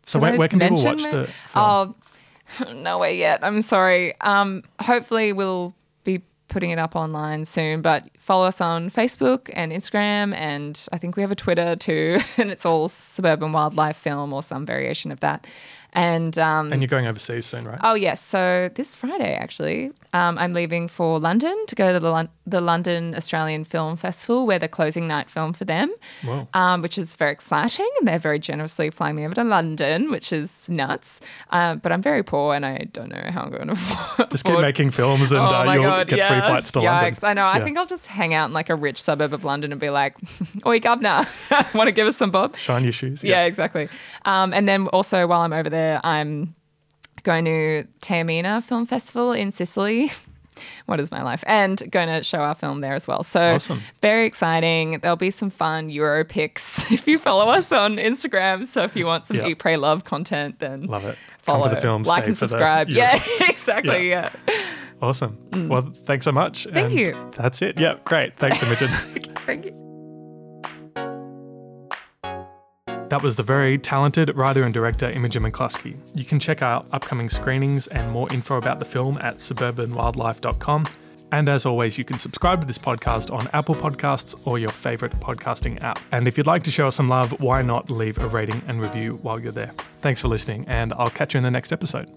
So where, where can people watch the film? Oh, nowhere yet. I'm sorry. Um, hopefully we'll be putting it up online soon. But follow us on Facebook and Instagram, and I think we have a Twitter too, and it's all Suburban Wildlife Film or some variation of that. And um, and you're going overseas soon, right? Oh yes, so this Friday actually, um, I'm leaving for London to go to the, Lon- the London Australian Film Festival, where the closing night film for them, Whoa. um, which is very exciting, and they're very generously flying me over to London, which is nuts. Um, but I'm very poor, and I don't know how I'm going to afford. Just keep making films and Oh uh, you'll God, get yeah. free flights to London. I know. I think I'll just hang out in like a rich suburb of London and be like, "Oi, governor, want to give us some bob?" Shine your shoes. Yeah, exactly. Um, and then also while I'm over there, I'm going to Taormina Film Festival in Sicily. what is my life? And going to show our film there as well. So Awesome. very exciting. There'll be some fun Euro pics if you follow us on Instagram. So if you want some Yeah. Eat, Pray, Love content, then Love it. Follow, the film, like and the subscribe. Yeah, exactly. Yeah. Awesome. Well, thanks so much. Mm. Thank and you. That's it. Yeah, great. Thanks, Imogen. Thank you. That was the very talented writer and director Imogen McCluskey. You can check out upcoming screenings and more info about the film at suburbanwildlife.com. And as always, you can subscribe to this podcast on Apple Podcasts or your favorite podcasting app. And if you'd like to show us some love, why not leave a rating and review while you're there? Thanks for listening, and I'll catch you in the next episode.